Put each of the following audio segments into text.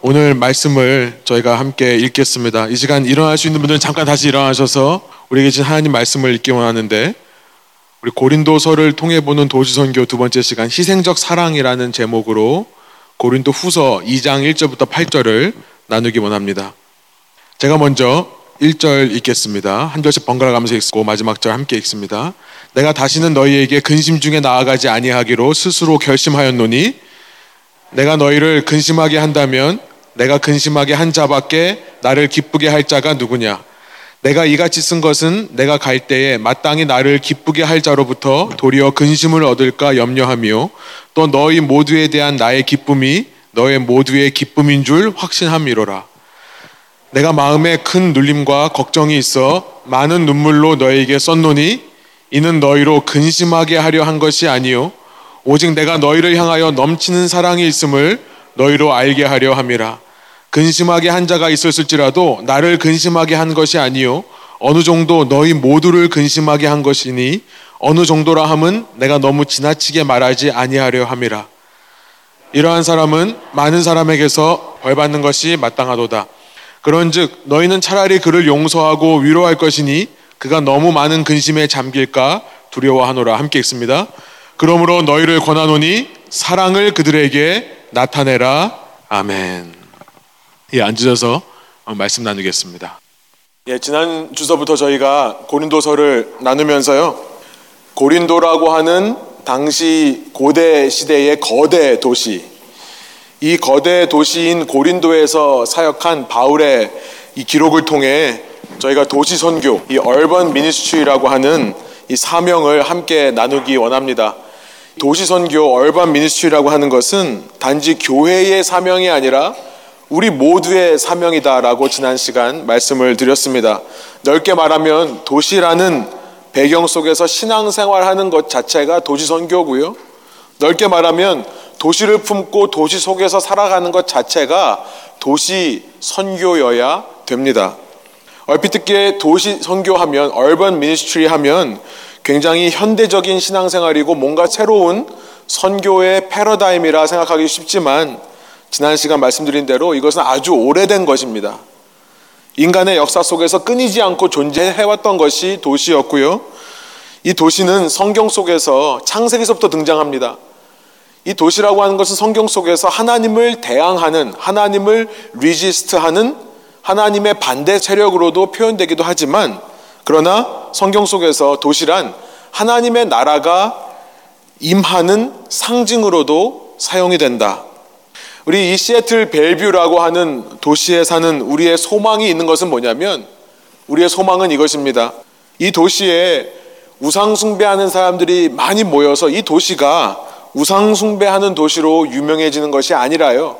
오늘 말씀을 저희가 함께 읽겠습니다. 이 시간 일어날 수 있는 분들은 잠깐 다시 일어나셔서 우리에게 진 하나님 말씀을 읽기 원하는데 우리 고린도서를 통해 보는 도시선교 두 번째 시간 희생적 사랑이라는 제목으로 고린도 후서 2장 1절부터 8절을 나누기 원합니다. 제가 먼저 1절 읽겠습니다. 한 절씩 번갈아 가면서 읽고 마지막 절 함께 읽습니다. 내가 다시는 너희에게 근심 중에 나아가지 아니하기로 스스로 결심하였노니 내가 너희를 근심하게 한다면 내가 근심하게 한 자밖에 나를 기쁘게 할 자가 누구냐? 내가 이같이 쓴 것은 내가 갈 때에 마땅히 나를 기쁘게 할 자로부터 도리어 근심을 얻을까 염려하며 또 너희 모두에 대한 나의 기쁨이 너의 모두의 기쁨인 줄 확신함이로라. 내가 마음에 큰 눌림과 걱정이 있어 많은 눈물로 너에게 썼노니 이는 너희로 근심하게 하려 한 것이 아니요 오직 내가 너희를 향하여 넘치는 사랑이 있음을 너희로 알게 하려 함이라. 근심하게 한 자가 있었을지라도 나를 근심하게 한 것이 아니요. 어느 정도 너희 모두를 근심하게 한 것이니 어느 정도라 함은 내가 너무 지나치게 말하지 아니하려 함이라. 이러한 사람은 많은 사람에게서 벌 받는 것이 마땅하도다. 그런즉 너희는 차라리 그를 용서하고 위로할 것이니 그가 너무 많은 근심에 잠길까 두려워하노라. 함께 읽습니다. 그러므로 너희를 권하노니 사랑을 그들에게 나타내라. 아멘 예, 앉으셔서 말씀 나누겠습니다. 예, 지난 주서부터 저희가 고린도서를 나누면서요. 고린도라고 하는 당시 고대 시대의 거대 도시, 이 거대 도시인 고린도에서 사역한 바울의 이 기록을 통해 저희가 도시 선교, 이 얼번 미니스트리라고 하는 이 사명을 함께 나누기 원합니다. 도시 선교 얼반 미니스트리라고 하는 것은 단지 교회의 사명이 아니라 우리 모두의 사명이다라고 지난 시간 말씀을 드렸습니다. 넓게 말하면 도시라는 배경 속에서 신앙생활 하는 것 자체가 도시 선교고요. 넓게 말하면 도시를 품고 도시 속에서 살아가는 것 자체가 도시 선교여야 됩니다. 얼핏 듣기에 도시 선교하면 얼번 미니스트리 하면 굉장히 현대적인 신앙생활이고 뭔가 새로운 선교의 패러다임이라 생각하기 쉽지만 지난 시간 말씀드린 대로 이것은 아주 오래된 것입니다. 인간의 역사 속에서 끊이지 않고 존재해왔던 것이 도시였고요. 이 도시는 성경 속에서 창세기서부터 등장합니다. 이 도시라고 하는 것은 성경 속에서 하나님을 대항하는, 하나님을 리지스트하는 하나님의 반대 세력으로도 표현되기도 하지만 그러나 성경 속에서 도시란 하나님의 나라가 임하는 상징으로도 사용이 된다. 우리 이 시애틀 벨뷰라고 하는 도시에 사는 우리의 소망이 있는 것은 뭐냐면 우리의 소망은 이것입니다. 이 도시에 우상숭배하는 사람들이 많이 모여서 이 도시가 우상숭배하는 도시로 유명해지는 것이 아니라요.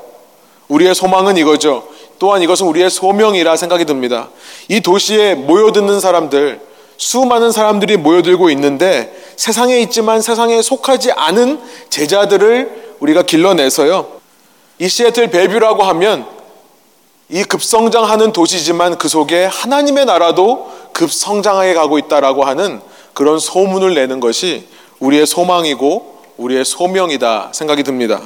우리의 소망은 이거죠. 또한 이것은 우리의 소명이라 생각이 듭니다. 이 도시에 모여드는 사람들, 수많은 사람들이 모여들고 있는데 세상에 있지만 세상에 속하지 않은 제자들을 우리가 길러내서요. 이 시애틀 벨뷰라고 하면 이 급성장하는 도시지만 그 속에 하나님의 나라도 급성장하게 가고 있다라고 하는 그런 소문을 내는 것이 우리의 소망이고 우리의 소명이다 생각이 듭니다.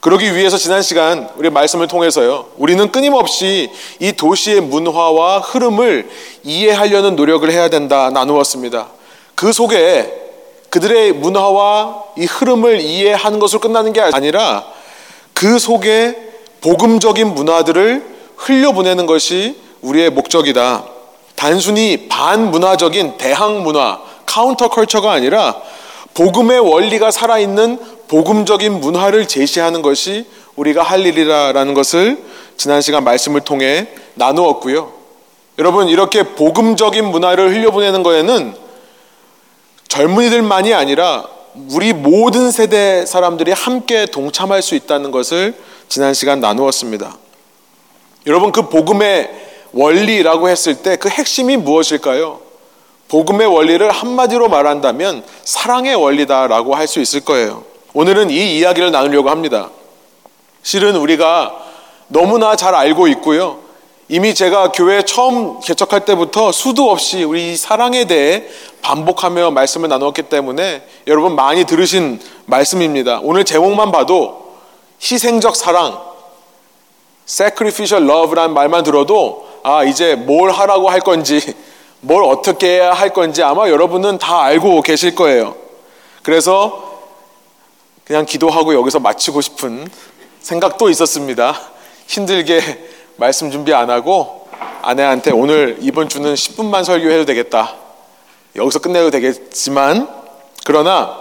그러기 위해서 지난 시간 우리 말씀을 통해서요. 우리는 끊임없이 이 도시의 문화와 흐름을 이해하려는 노력을 해야 된다 나누었습니다. 그 속에 그들의 문화와 이 흐름을 이해하는 것으로 끝나는 게 아니라 그 속에 복음적인 문화들을 흘려보내는 것이 우리의 목적이다. 단순히 반문화적인 대항 문화, counter culture가 아니라 복음의 원리가 살아있는 복음적인 문화를 제시하는 것이 우리가 할 일이라는 것을 지난 시간 말씀을 통해 나누었고요. 여러분, 이렇게 복음적인 문화를 흘려보내는 거에는 젊은이들만이 아니라 우리 모든 세대 사람들이 함께 동참할 수 있다는 것을 지난 시간 나누었습니다. 여러분 그 복음의 원리라고 했을 때 그 핵심이 무엇일까요? 복음의 원리를 한마디로 말한다면 사랑의 원리다라고 할 수 있을 거예요. 오늘은 이 이야기를 나누려고 합니다. 실은 우리가 너무나 잘 알고 있고요. 이미 제가 교회 처음 개척할 때부터 수도 없이 우리 사랑에 대해 반복하며 말씀을 나누었기 때문에 여러분 많이 들으신 말씀입니다. 오늘 제목만 봐도 희생적 사랑, sacrificial love라는 말만 들어도 아 이제 뭘 하라고 할 건지 뭘 어떻게 해야 할 건지 아마 여러분은 다 알고 계실 거예요. 그래서 그냥 기도하고 여기서 마치고 싶은 생각도 있었습니다. 힘들게 말씀 준비 안 하고 아내한테 오늘 이번 주는 10분만 설교해도 되겠다. 여기서 끝내도 되겠지만 그러나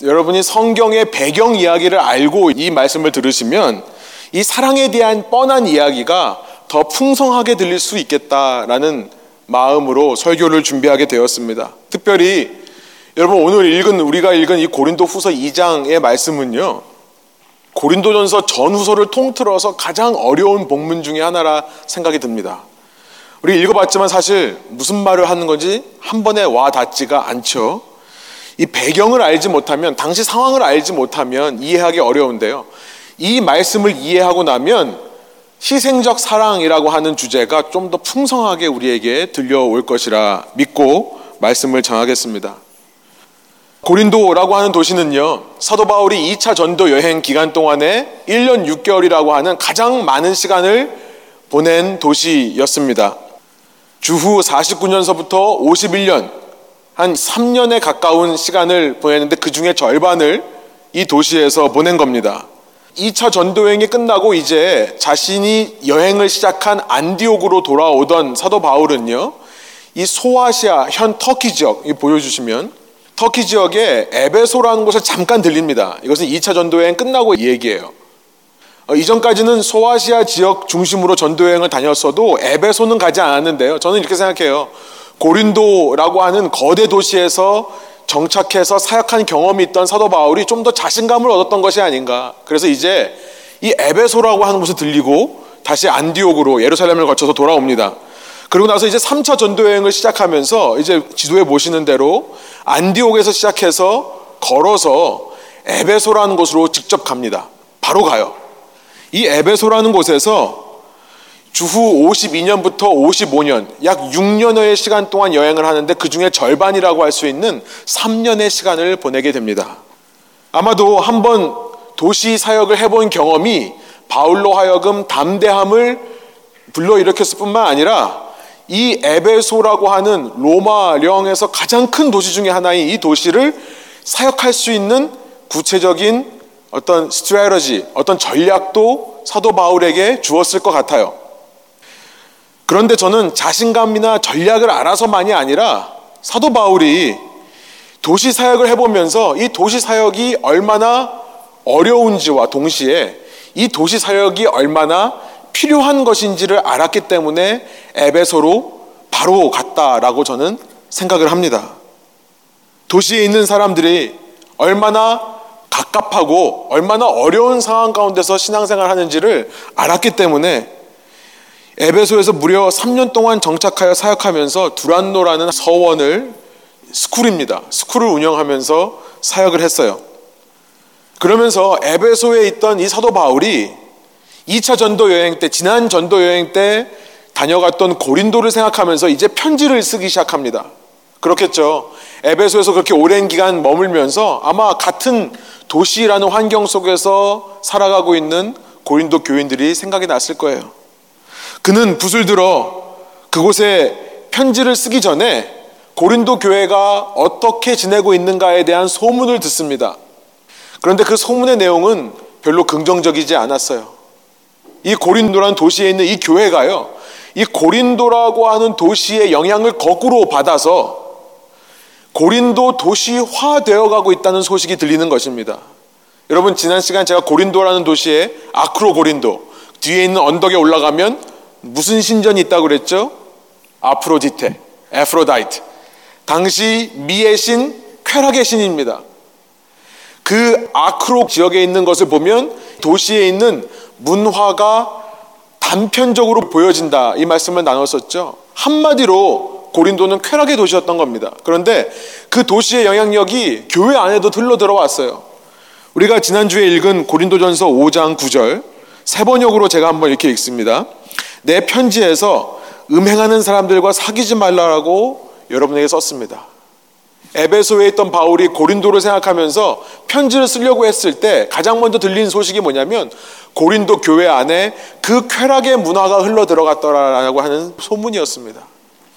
여러분이 성경의 배경 이야기를 알고 이 말씀을 들으시면 이 사랑에 대한 뻔한 이야기가 더 풍성하게 들릴 수 있겠다라는 마음으로 설교를 준비하게 되었습니다. 특별히 여러분 오늘 읽은 우리가 읽은 이 고린도 후서 2장의 말씀은요. 고린도전서 전후서를 통틀어서 가장 어려운 본문 중의 하나라 생각이 듭니다. 우리 읽어봤지만 사실 무슨 말을 하는 건지 한 번에 와 닿지가 않죠. 이 배경을 알지 못하면 당시 상황을 알지 못하면 이해하기 어려운데요. 이 말씀을 이해하고 나면 희생적 사랑이라고 하는 주제가 좀 더 풍성하게 우리에게 들려올 것이라 믿고 말씀을 정하겠습니다. 고린도라고 하는 도시는요, 사도 바울이 2차 전도 여행 기간 동안에 1년 6개월이라고 하는 가장 많은 시간을 보낸 도시였습니다. 주후 49년서부터 51년, 한 3년에 가까운 시간을 보냈는데 그 중에 절반을 이 도시에서 보낸 겁니다. 2차 전도 여행이 끝나고 이제 자신이 여행을 시작한 안디옥으로 돌아오던 사도 바울은요, 이 소아시아, 현 터키 지역, 보여주시면 터키 지역에 에베소라는 곳을 잠깐 들립니다. 이것은 2차 전도여행 끝나고 얘기예요. 어, 이전까지는 소아시아 지역 중심으로 전도여행을 다녔어도 에베소는 가지 않았는데요. 저는 이렇게 생각해요. 고린도라고 하는 거대 도시에서 정착해서 사역한 경험이 있던 사도 바울이 좀 더 자신감을 얻었던 것이 아닌가. 그래서 이제 이 에베소라고 하는 곳을 들리고 다시 안디옥으로 예루살렘을 거쳐서 돌아옵니다. 그리고 나서 이제 3차 전도 여행을 시작하면서 이제 지도에 보시는 대로 안디옥에서 시작해서 걸어서 에베소라는 곳으로 직접 갑니다. 바로 가요. 이 에베소라는 곳에서 주후 52년부터 55년, 약 6년여의 시간 동안 여행을 하는데 그 중에 절반이라고 할 수 있는 3년의 시간을 보내게 됩니다. 아마도 한번 도시 사역을 해본 경험이 바울로 하여금 담대함을 불러일으켰을 뿐만 아니라 이 에베소라고 하는 로마령에서 가장 큰 도시 중의 하나인 이 도시를 사역할 수 있는 구체적인 어떤 스트레러지, 어떤 전략도 사도 바울에게 주었을 것 같아요. 그런데 저는 자신감이나 전략을 알아서만이 아니라 사도 바울이 도시 사역을 해보면서 이 도시 사역이 얼마나 어려운지와 동시에 이 도시 사역이 얼마나 필요한 것인지를 알았기 때문에 에베소로 바로 갔다라고 저는 생각을 합니다. 도시에 있는 사람들이 얼마나 갑갑하고 얼마나 어려운 상황 가운데서 신앙생활 하는지를 알았기 때문에 에베소에서 무려 3년 동안 정착하여 사역하면서 두란노라는 서원을 스쿨입니다. 스쿨을 운영하면서 사역을 했어요. 그러면서 에베소에 있던 이 사도 바울이 2차 전도 여행 때, 지난 전도 여행 때 다녀갔던 고린도를 생각하면서 이제 편지를 쓰기 시작합니다. 그렇겠죠. 에베소에서 그렇게 오랜 기간 머물면서 아마 같은 도시라는 환경 속에서 살아가고 있는 고린도 교인들이 생각이 났을 거예요. 그는 붓을 들어 그곳에 편지를 쓰기 전에 고린도 교회가 어떻게 지내고 있는가에 대한 소문을 듣습니다. 그런데 그 소문의 내용은 별로 긍정적이지 않았어요. 이 고린도라는 도시에 있는 이 교회가요. 이 고린도라고 하는 도시의 영향을 거꾸로 받아서 고린도 도시화 되어 가고 있다는 소식이 들리는 것입니다. 여러분 지난 시간 제가 고린도라는 도시에 아크로 고린도 뒤에 있는 언덕에 올라가면 무슨 신전이 있다고 그랬죠? 아프로디테, Aphrodite. 당시 미의 신, 쾌락의 신입니다. 그 아크로 지역에 있는 것을 보면 도시에 있는 문화가 단편적으로 보여진다 이 말씀을 나눴었죠. 한마디로 고린도는 쾌락의 도시였던 겁니다. 그런데 그 도시의 영향력이 교회 안에도 들러 들어왔어요. 우리가 지난주에 읽은 고린도전서 5장 9절 세 번역으로 제가 한번 이렇게 읽습니다. 내 편지에서 음행하는 사람들과 사귀지 말라고 여러분에게 썼습니다. 에베소에 있던 바울이 고린도를 생각하면서 편지를 쓰려고 했을 때 가장 먼저 들린 소식이 뭐냐면 고린도 교회 안에 그 쾌락의 문화가 흘러 들어갔더라라고 하는 소문이었습니다.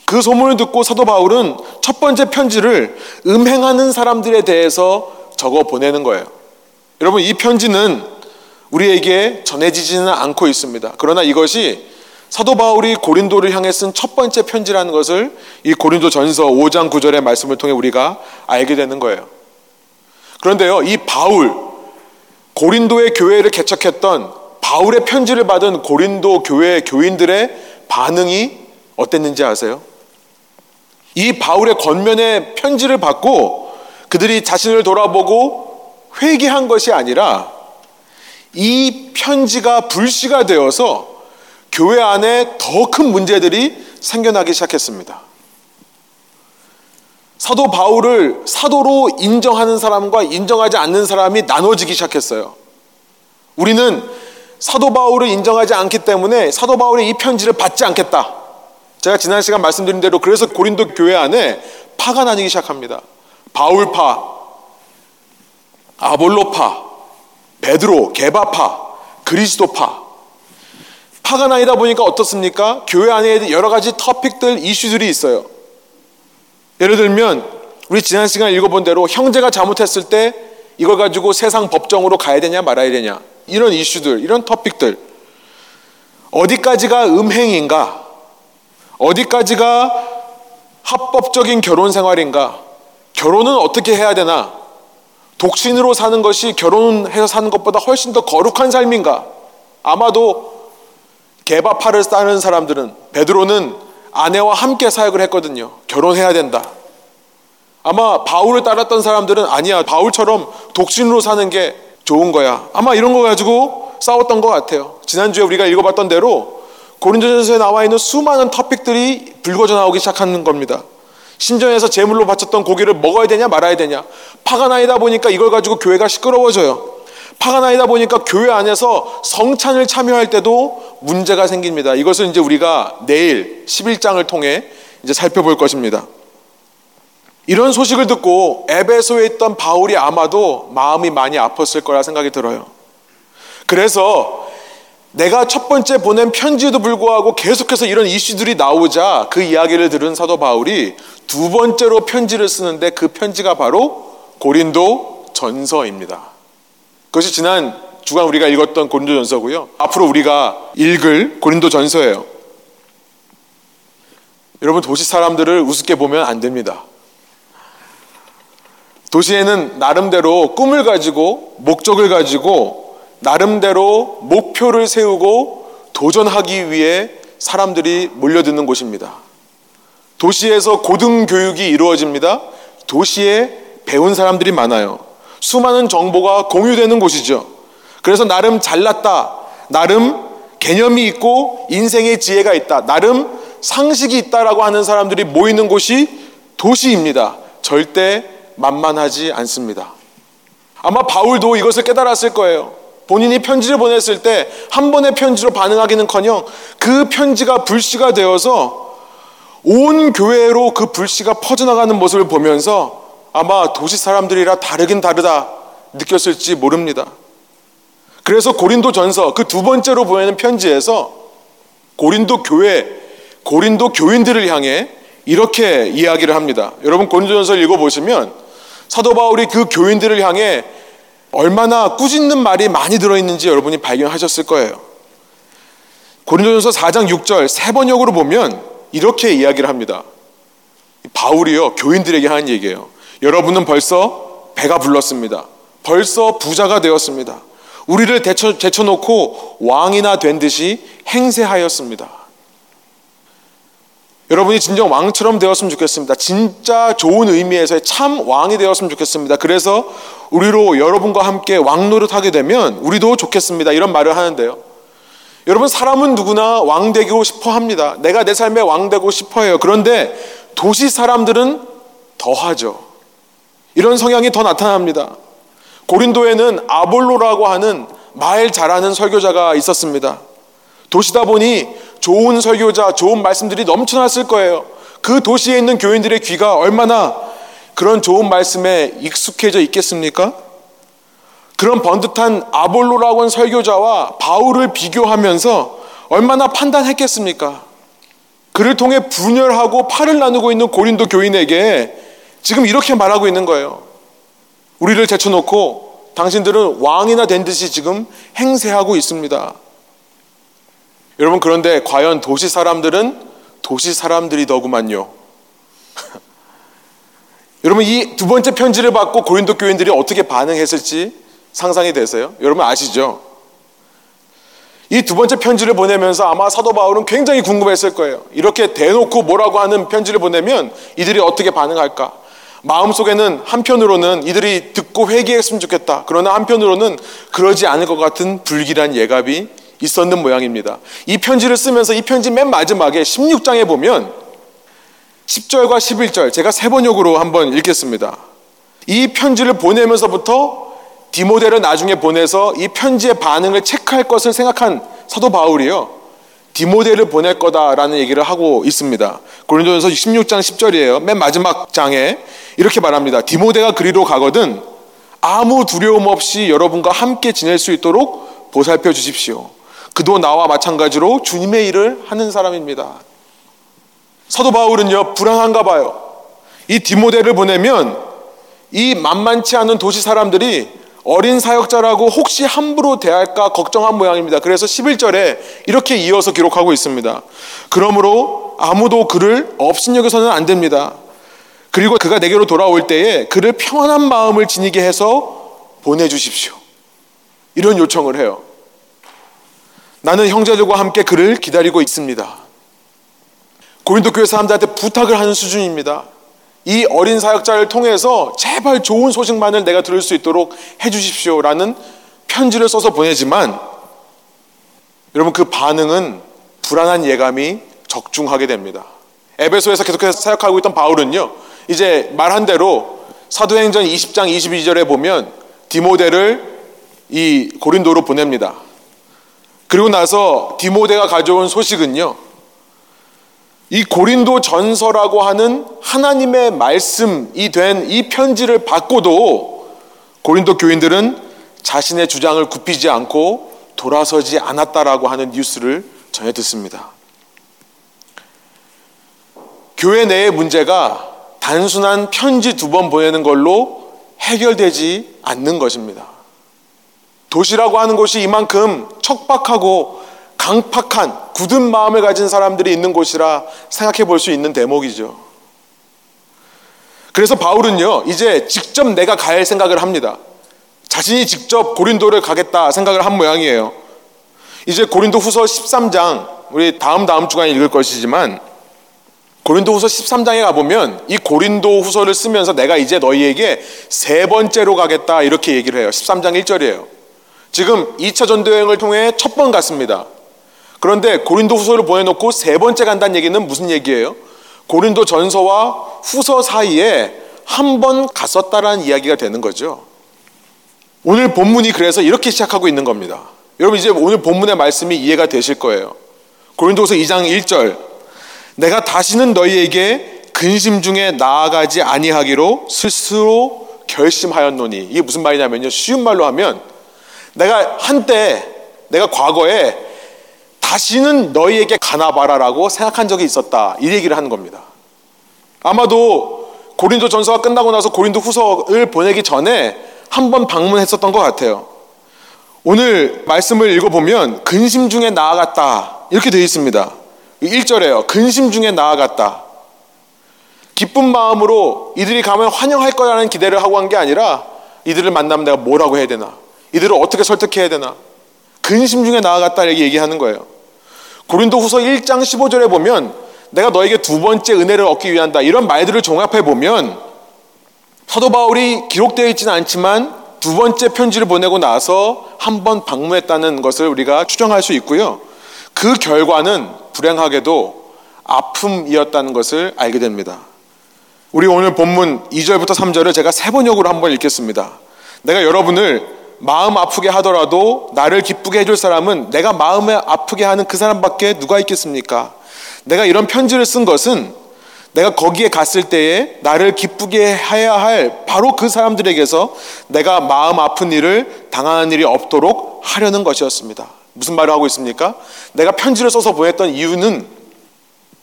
그 소문을 듣고 사도 바울은 첫 번째 편지를 음행하는 사람들에 대해서 적어 보내는 거예요. 여러분 이 편지는 우리에게 전해지지는 않고 있습니다. 그러나 이것이 사도 바울이 고린도를 향해 쓴 첫 번째 편지라는 것을 이 고린도 전서 5장 9절의 말씀을 통해 우리가 알게 되는 거예요. 그런데요, 이 바울, 고린도의 교회를 개척했던 바울의 편지를 받은 고린도 교회 교인들의 반응이 어땠는지 아세요? 이 바울의 권면의 편지를 받고 그들이 자신을 돌아보고 회개한 것이 아니라 이 편지가 불씨가 되어서 교회 안에 더 큰 문제들이 생겨나기 시작했습니다. 사도 바울을 사도로 인정하는 사람과 인정하지 않는 사람이 나눠지기 시작했어요. 우리는 사도 바울을 인정하지 않기 때문에 사도 바울의 이 편지를 받지 않겠다. 제가 지난 시간 말씀드린 대로 그래서 고린도 교회 안에 파가 나뉘기 시작합니다. 바울파, 아볼로파, 베드로, 게바파, 그리스도파. 파가 나이다 보니까 어떻습니까? 교회 안에 여러 가지 터픽들, 이슈들이 있어요. 예를 들면 우리 지난 시간 읽어본 대로 형제가 잘못했을 때 이걸 가지고 세상 법정으로 가야 되냐 말아야 되냐 이런 이슈들, 이런 터픽들 어디까지가 음행인가? 어디까지가 합법적인 결혼 생활인가? 결혼은 어떻게 해야 되나? 독신으로 사는 것이 결혼해서 사는 것보다 훨씬 더 거룩한 삶인가? 아마도 개바파를 쌓는 사람들은 베드로는 아내와 함께 사역을 했거든요. 결혼해야 된다. 아마 바울을 따랐던 사람들은 아니야. 바울처럼 독신으로 사는 게 좋은 거야. 아마 이런 거 가지고 싸웠던 것 같아요. 지난주에 우리가 읽어봤던 대로 고린도전서에 나와 있는 수많은 토픽들이 불거져 나오기 시작하는 겁니다. 신전에서 제물로 바쳤던 고기를 먹어야 되냐 말아야 되냐. 파가 나이다 보니까 이걸 가지고 교회가 시끄러워져요. 파가 나이다 보니까 교회 안에서 성찬을 참여할 때도 문제가 생깁니다. 이것을 이제 우리가 내일 11장을 통해 이제 살펴볼 것입니다. 이런 소식을 듣고 에베소에 있던 바울이 아마도 마음이 많이 아팠을 거라 생각이 들어요. 그래서 내가 첫 번째 보낸 편지에도 불구하고 계속해서 이런 이슈들이 나오자 그 이야기를 들은 사도 바울이 두 번째로 편지를 쓰는데 그 편지가 바로 고린도 전서입니다. 그것이 지난 주간 우리가 읽었던 고린도전서고요. 앞으로 우리가 읽을 고린도전서예요. 여러분 도시 사람들을 우습게 보면 안 됩니다. 도시에는 나름대로 꿈을 가지고 목적을 가지고 나름대로 목표를 세우고 도전하기 위해 사람들이 몰려드는 곳입니다. 도시에서 고등교육이 이루어집니다. 도시에 배운 사람들이 많아요. 수많은 정보가 공유되는 곳이죠. 그래서 나름 잘났다. 나름 개념이 있고 인생의 지혜가 있다. 나름 상식이 있다라고 하는 사람들이 모이는 곳이 도시입니다. 절대 만만하지 않습니다. 아마 바울도 이것을 깨달았을 거예요. 본인이 편지를 보냈을 때 한 번의 편지로 반응하기는 커녕 그 편지가 불씨가 되어서 온 교회로 그 불씨가 퍼져나가는 모습을 보면서 아마 도시 사람들이라 다르긴 다르다 느꼈을지 모릅니다. 그래서 고린도 전서 그 두 번째로 보내는 편지에서 고린도 교회, 고린도 교인들을 향해 이렇게 이야기를 합니다. 여러분 고린도 전서를 읽어보시면 사도 바울이 그 교인들을 향해 얼마나 꾸짖는 말이 많이 들어있는지 여러분이 발견하셨을 거예요. 고린도전서 4장 6절 세 번역으로 보면 이렇게 이야기를 합니다. 바울이요 교인들에게 하는 얘기예요. 여러분은 벌써 배가 불렀습니다. 벌써 부자가 되었습니다. 우리를 제쳐, 제쳐놓고 왕이나 된 듯이 행세하였습니다. 여러분이 진정 왕처럼 되었으면 좋겠습니다. 진짜 좋은 의미에서의 참 왕이 되었으면 좋겠습니다. 그래서 우리로 여러분과 함께 왕 노릇하게 되면 우리도 좋겠습니다. 이런 말을 하는데요. 여러분 사람은 누구나 왕 되고 싶어 합니다. 내가 내 삶에 왕 되고 싶어 해요. 그런데 도시 사람들은 더 하죠. 이런 성향이 더 나타납니다. 고린도에는 아볼로라고 하는 말 잘하는 설교자가 있었습니다. 도시다 보니 좋은 설교자, 좋은 말씀들이 넘쳐났을 거예요. 그 도시에 있는 교인들의 귀가 얼마나 그런 좋은 말씀에 익숙해져 있겠습니까? 그런 번듯한 아볼로라고 하는 설교자와 바울을 비교하면서 얼마나 판단했겠습니까? 그를 통해 분열하고 팔을 나누고 있는 고린도 교인에게 지금 이렇게 말하고 있는 거예요. 우리를 제쳐놓고 당신들은 왕이나 된 듯이 지금 행세하고 있습니다. 여러분, 그런데 과연 도시 사람들은 도시 사람들이더구만요. 여러분, 이 두 번째 편지를 받고 고린도 교인들이 어떻게 반응했을지 상상이 되세요? 여러분 아시죠? 이 두 번째 편지를 보내면서 아마 사도 바울은 굉장히 궁금했을 거예요. 이렇게 대놓고 뭐라고 하는 편지를 보내면 이들이 어떻게 반응할까? 마음속에는 한편으로는 이들이 듣고 회개했으면 좋겠다. 그러나 한편으로는 그러지 않을 것 같은 불길한 예감이 있었는 모양입니다. 이 편지를 쓰면서 이 편지 맨 마지막에 16장에 보면 10절과 11절 제가 세 번역으로 한번 읽겠습니다. 이 편지를 보내면서부터 디모데를 나중에 보내서 이 편지의 반응을 체크할 것을 생각한 사도 바울이요. 디모데를 보낼 거다라는 얘기를 하고 있습니다. 고린도전서 16장 10절이에요. 맨 마지막 장에 이렇게 말합니다. 디모데가 그리로 가거든 아무 두려움 없이 여러분과 함께 지낼 수 있도록 보살펴 주십시오. 그도 나와 마찬가지로 주님의 일을 하는 사람입니다. 사도 바울은요, 불안한가 봐요. 이 디모데를 보내면 이 만만치 않은 도시 사람들이 어린 사역자라고 혹시 함부로 대할까 걱정한 모양입니다. 그래서 11절에 이렇게 이어서 기록하고 있습니다. 그러므로 아무도 그를 업신여겨서는 안 됩니다. 그리고 그가 내게로 돌아올 때에 그를 평안한 마음을 지니게 해서 보내주십시오. 이런 요청을 해요. 나는 형제들과 함께 그를 기다리고 있습니다. 고린도 교회 사람들한테 부탁을 하는 수준입니다. 이 어린 사역자를 통해서 제발 좋은 소식만을 내가 들을 수 있도록 해주십시오라는 편지를 써서 보내지만 여러분 그 반응은 불안한 예감이 적중하게 됩니다. 에베소에서 계속해서 사역하고 있던 바울은요, 이제 말한 대로 사도행전 20장 22절에 보면 디모데를 이 고린도로 보냅니다. 그리고 나서 디모데가 가져온 소식은요, 이 고린도 전서라고 하는 하나님의 말씀이 된 이 편지를 받고도 고린도 교인들은 자신의 주장을 굽히지 않고 돌아서지 않았다라고 하는 뉴스를 전해 듣습니다. 교회 내의 문제가 단순한 편지 두 번 보내는 걸로 해결되지 않는 것입니다. 도시라고 하는 곳이 이만큼 척박하고 강팍한 굳은 마음을 가진 사람들이 있는 곳이라 생각해 볼 수 있는 대목이죠. 그래서 바울은요, 이제 직접 내가 갈 생각을 합니다. 자신이 직접 고린도를 가겠다 생각을 한 모양이에요. 이제 고린도 후서 13장, 우리 다음 다음 주간에 읽을 것이지만, 고린도 후서 13장에 가보면 이 고린도 후서를 쓰면서 내가 이제 너희에게 세 번째로 가겠다 이렇게 얘기를 해요. 13장 1절이에요. 지금 2차 전도여행을 통해 첫 번 갔습니다. 그런데 고린도 후서를 보내놓고 세 번째 간다는 얘기는 무슨 얘기예요? 고린도 전서와 후서 사이에 한 번 갔었다라는 이야기가 되는 거죠. 오늘 본문이 그래서 이렇게 시작하고 있는 겁니다. 여러분 이제 오늘 본문의 말씀이 이해가 되실 거예요. 고린도서 2장 1절 내가 다시는 너희에게 근심 중에 나아가지 아니하기로 스스로 결심하였노니 이게 무슨 말이냐면요. 쉬운 말로 하면 내가 한때 내가 과거에 다시는 너희에게 가나봐라라고 생각한 적이 있었다. 이 얘기를 하는 겁니다. 아마도 고린도 전서가 끝나고 나서 고린도 후서를 보내기 전에 한 번 방문했었던 것 같아요. 오늘 말씀을 읽어보면 근심 중에 나아갔다. 이렇게 되어 있습니다. 1절에요. 근심 중에 나아갔다. 기쁜 마음으로 이들이 가면 환영할 거라는 기대를 하고 한게 아니라 이들을 만나면 내가 뭐라고 해야 되나? 이들을 어떻게 설득해야 되나? 근심 중에 나아갔다 이렇게 얘기하는 거예요. 고린도 후서 1장 15절에 보면 내가 너에게 두 번째 은혜를 얻기 위한다. 이런 말들을 종합해 보면 사도 바울이 기록되어 있지는 않지만 두 번째 편지를 보내고 나서 한 번 방문했다는 것을 우리가 추정할 수 있고요. 그 결과는 불행하게도 아픔이었다는 것을 알게 됩니다. 우리 오늘 본문 2절부터 3절을 제가 세 번역으로 한번 읽겠습니다. 내가 여러분을 마음 아프게 하더라도 나를 기쁘게 해줄 사람은 내가 마음에 아프게 하는 그 사람밖에 누가 있겠습니까? 내가 이런 편지를 쓴 것은 내가 거기에 갔을 때에 나를 기쁘게 해야 할 바로 그 사람들에게서 내가 마음 아픈 일을 당하는 일이 없도록 하려는 것이었습니다. 무슨 말을 하고 있습니까? 내가 편지를 써서 보냈던 이유는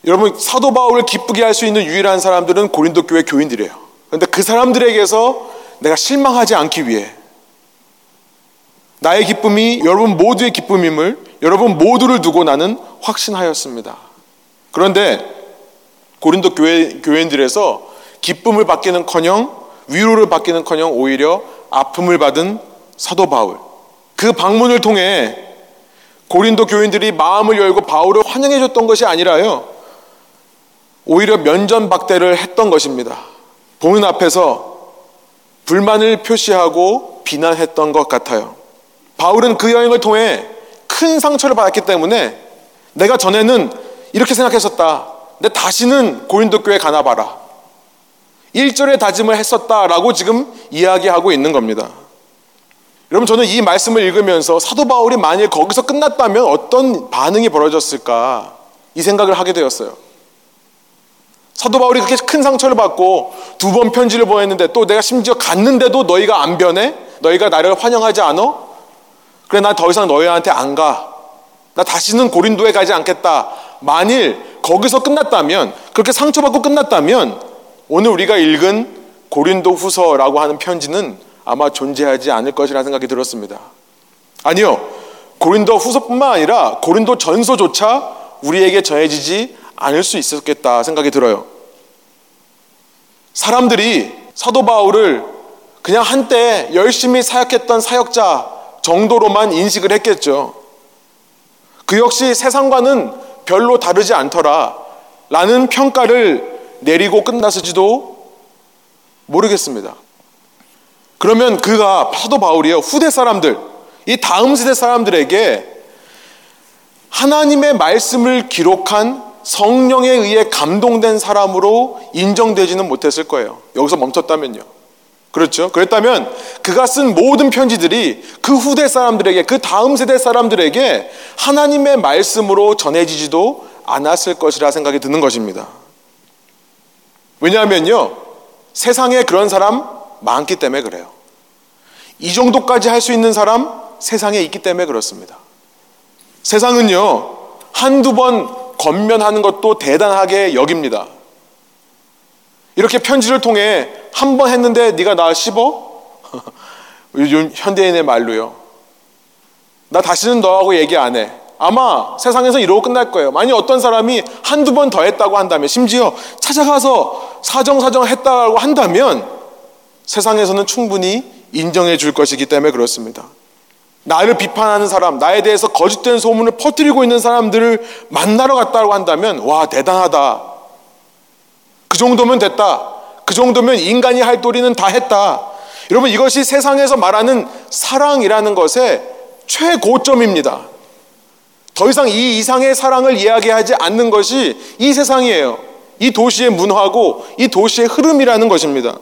여러분 사도 바울을 기쁘게 할 수 있는 유일한 사람들은 고린도 교회 교인들이에요. 그런데 그 사람들에게서 내가 실망하지 않기 위해 나의 기쁨이 여러분 모두의 기쁨임을 여러분 모두를 두고 나는 확신하였습니다. 그런데 고린도 교회 교인들에서 기쁨을 받기는 커녕 위로를 받기는 커녕 오히려 아픔을 받은 사도 바울 그 방문을 통해 고린도 교인들이 마음을 열고 바울을 환영해 줬던 것이 아니라요 오히려 면전박대를 했던 것입니다. 보는 앞에서 불만을 표시하고 비난했던 것 같아요. 바울은 그 여행을 통해 큰 상처를 받았기 때문에 내가 전에는 이렇게 생각했었다. 근데 다시는 고린도 교회 가나 봐라. 1절의 다짐을 했었다라고 지금 이야기하고 있는 겁니다. 여러분 저는 이 말씀을 읽으면서 사도 바울이 만일 거기서 끝났다면 어떤 반응이 벌어졌을까 이 생각을 하게 되었어요. 사도 바울이 그렇게 큰 상처를 받고 두 번 편지를 보냈는데 또 내가 심지어 갔는데도 너희가 안 변해? 너희가 나를 환영하지 않아? 그래 난더 이상 너희한테 안 가. 나 다시는 고린도에 가지 않겠다. 만일 거기서 끝났다면 그렇게 상처받고 끝났다면 오늘 우리가 읽은 고린도 후서라고 하는 편지는 아마 존재하지 않을 것이라는 생각이 들었습니다. 아니요. 고린도 후서뿐만 아니라 고린도 전서조차 우리에게 전해지지 않을 수 있었겠다 생각이 들어요. 사람들이 사도 바울을 그냥 한때 열심히 사역했던 사역자 정도로만 인식을 했겠죠. 그 역시 세상과는 별로 다르지 않더라. 라는 평가를 내리고 끝났을지도 모르겠습니다. 그러면 그가 사도 바울이요. 후대 사람들, 이 다음 세대 사람들에게 하나님의 말씀을 기록한 성령에 의해 감동된 사람으로 인정되지는 못했을 거예요. 여기서 멈췄다면요. 그렇죠? 그랬다면 그가 쓴 모든 편지들이 그 후대 사람들에게, 그 다음 세대 사람들에게 하나님의 말씀으로 전해지지도 않았을 것이라 생각이 드는 것입니다. 왜냐하면요, 세상에 그런 사람 많기 때문에 그래요. 이 정도까지 할 수 있는 사람 세상에 있기 때문에 그렇습니다. 세상은요, 한두 번 건면하는 것도 대단하게 여깁니다. 이렇게 편지를 통해 한 번 했는데 네가 나 씹어? 요즘 현대인의 말로요. 나 다시는 너하고 얘기 안 해. 아마 세상에서 이러고 끝날 거예요. 만약 어떤 사람이 한두 번 더 했다고 한다면, 심지어 찾아가서 사정사정 했다고 한다면, 세상에서는 충분히 인정해 줄 것이기 때문에 그렇습니다. 나를 비판하는 사람, 나에 대해서 거짓된 소문을 퍼뜨리고 있는 사람들을 만나러 갔다고 한다면, 와, 대단하다. 그 정도면 됐다. 그 정도면 인간이 할 도리는 다 했다. 여러분, 이것이 세상에서 말하는 사랑이라는 것의 최고점입니다. 더 이상 이 이상의 사랑을 이야기하지 않는 것이 이 세상이에요. 이 도시의 문화고 이 도시의 흐름이라는 것입니다.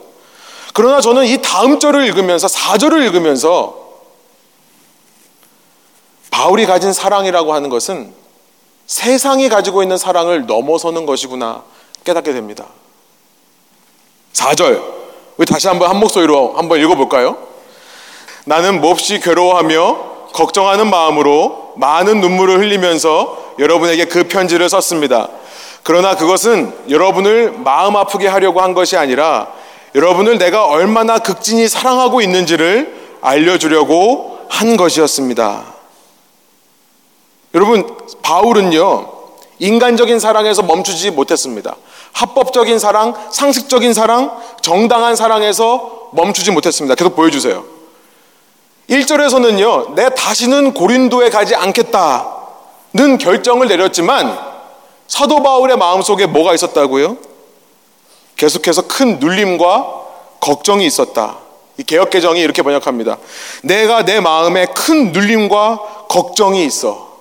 그러나 저는 이 다음 절을 읽으면서, 4절을 읽으면서 바울이 가진 사랑이라고 하는 것은 세상이 가지고 있는 사랑을 넘어서는 것이구나 깨닫게 됩니다. 4절. 우리 다시 한번 한 목소리로 한번 읽어볼까요? 나는 몹시 괴로워하며 걱정하는 마음으로 많은 눈물을 흘리면서 여러분에게 그 편지를 썼습니다. 그러나 그것은 여러분을 마음 아프게 하려고 한 것이 아니라 여러분을 내가 얼마나 극진히 사랑하고 있는지를 알려주려고 한 것이었습니다. 여러분, 바울은요, 인간적인 사랑에서 멈추지 못했습니다. 합법적인 사랑, 상식적인 사랑, 정당한 사랑에서 멈추지 못했습니다. 계속 보여주세요. 1절에서는요, 내 다시는 고린도에 가지 않겠다는 결정을 내렸지만, 사도 바울의 마음속에 뭐가 있었다고요? 계속해서 큰 눌림과 걱정이 있었다. 이 개혁개정이 이렇게 번역합니다. 내가 내 마음에 큰 눌림과 걱정이 있어.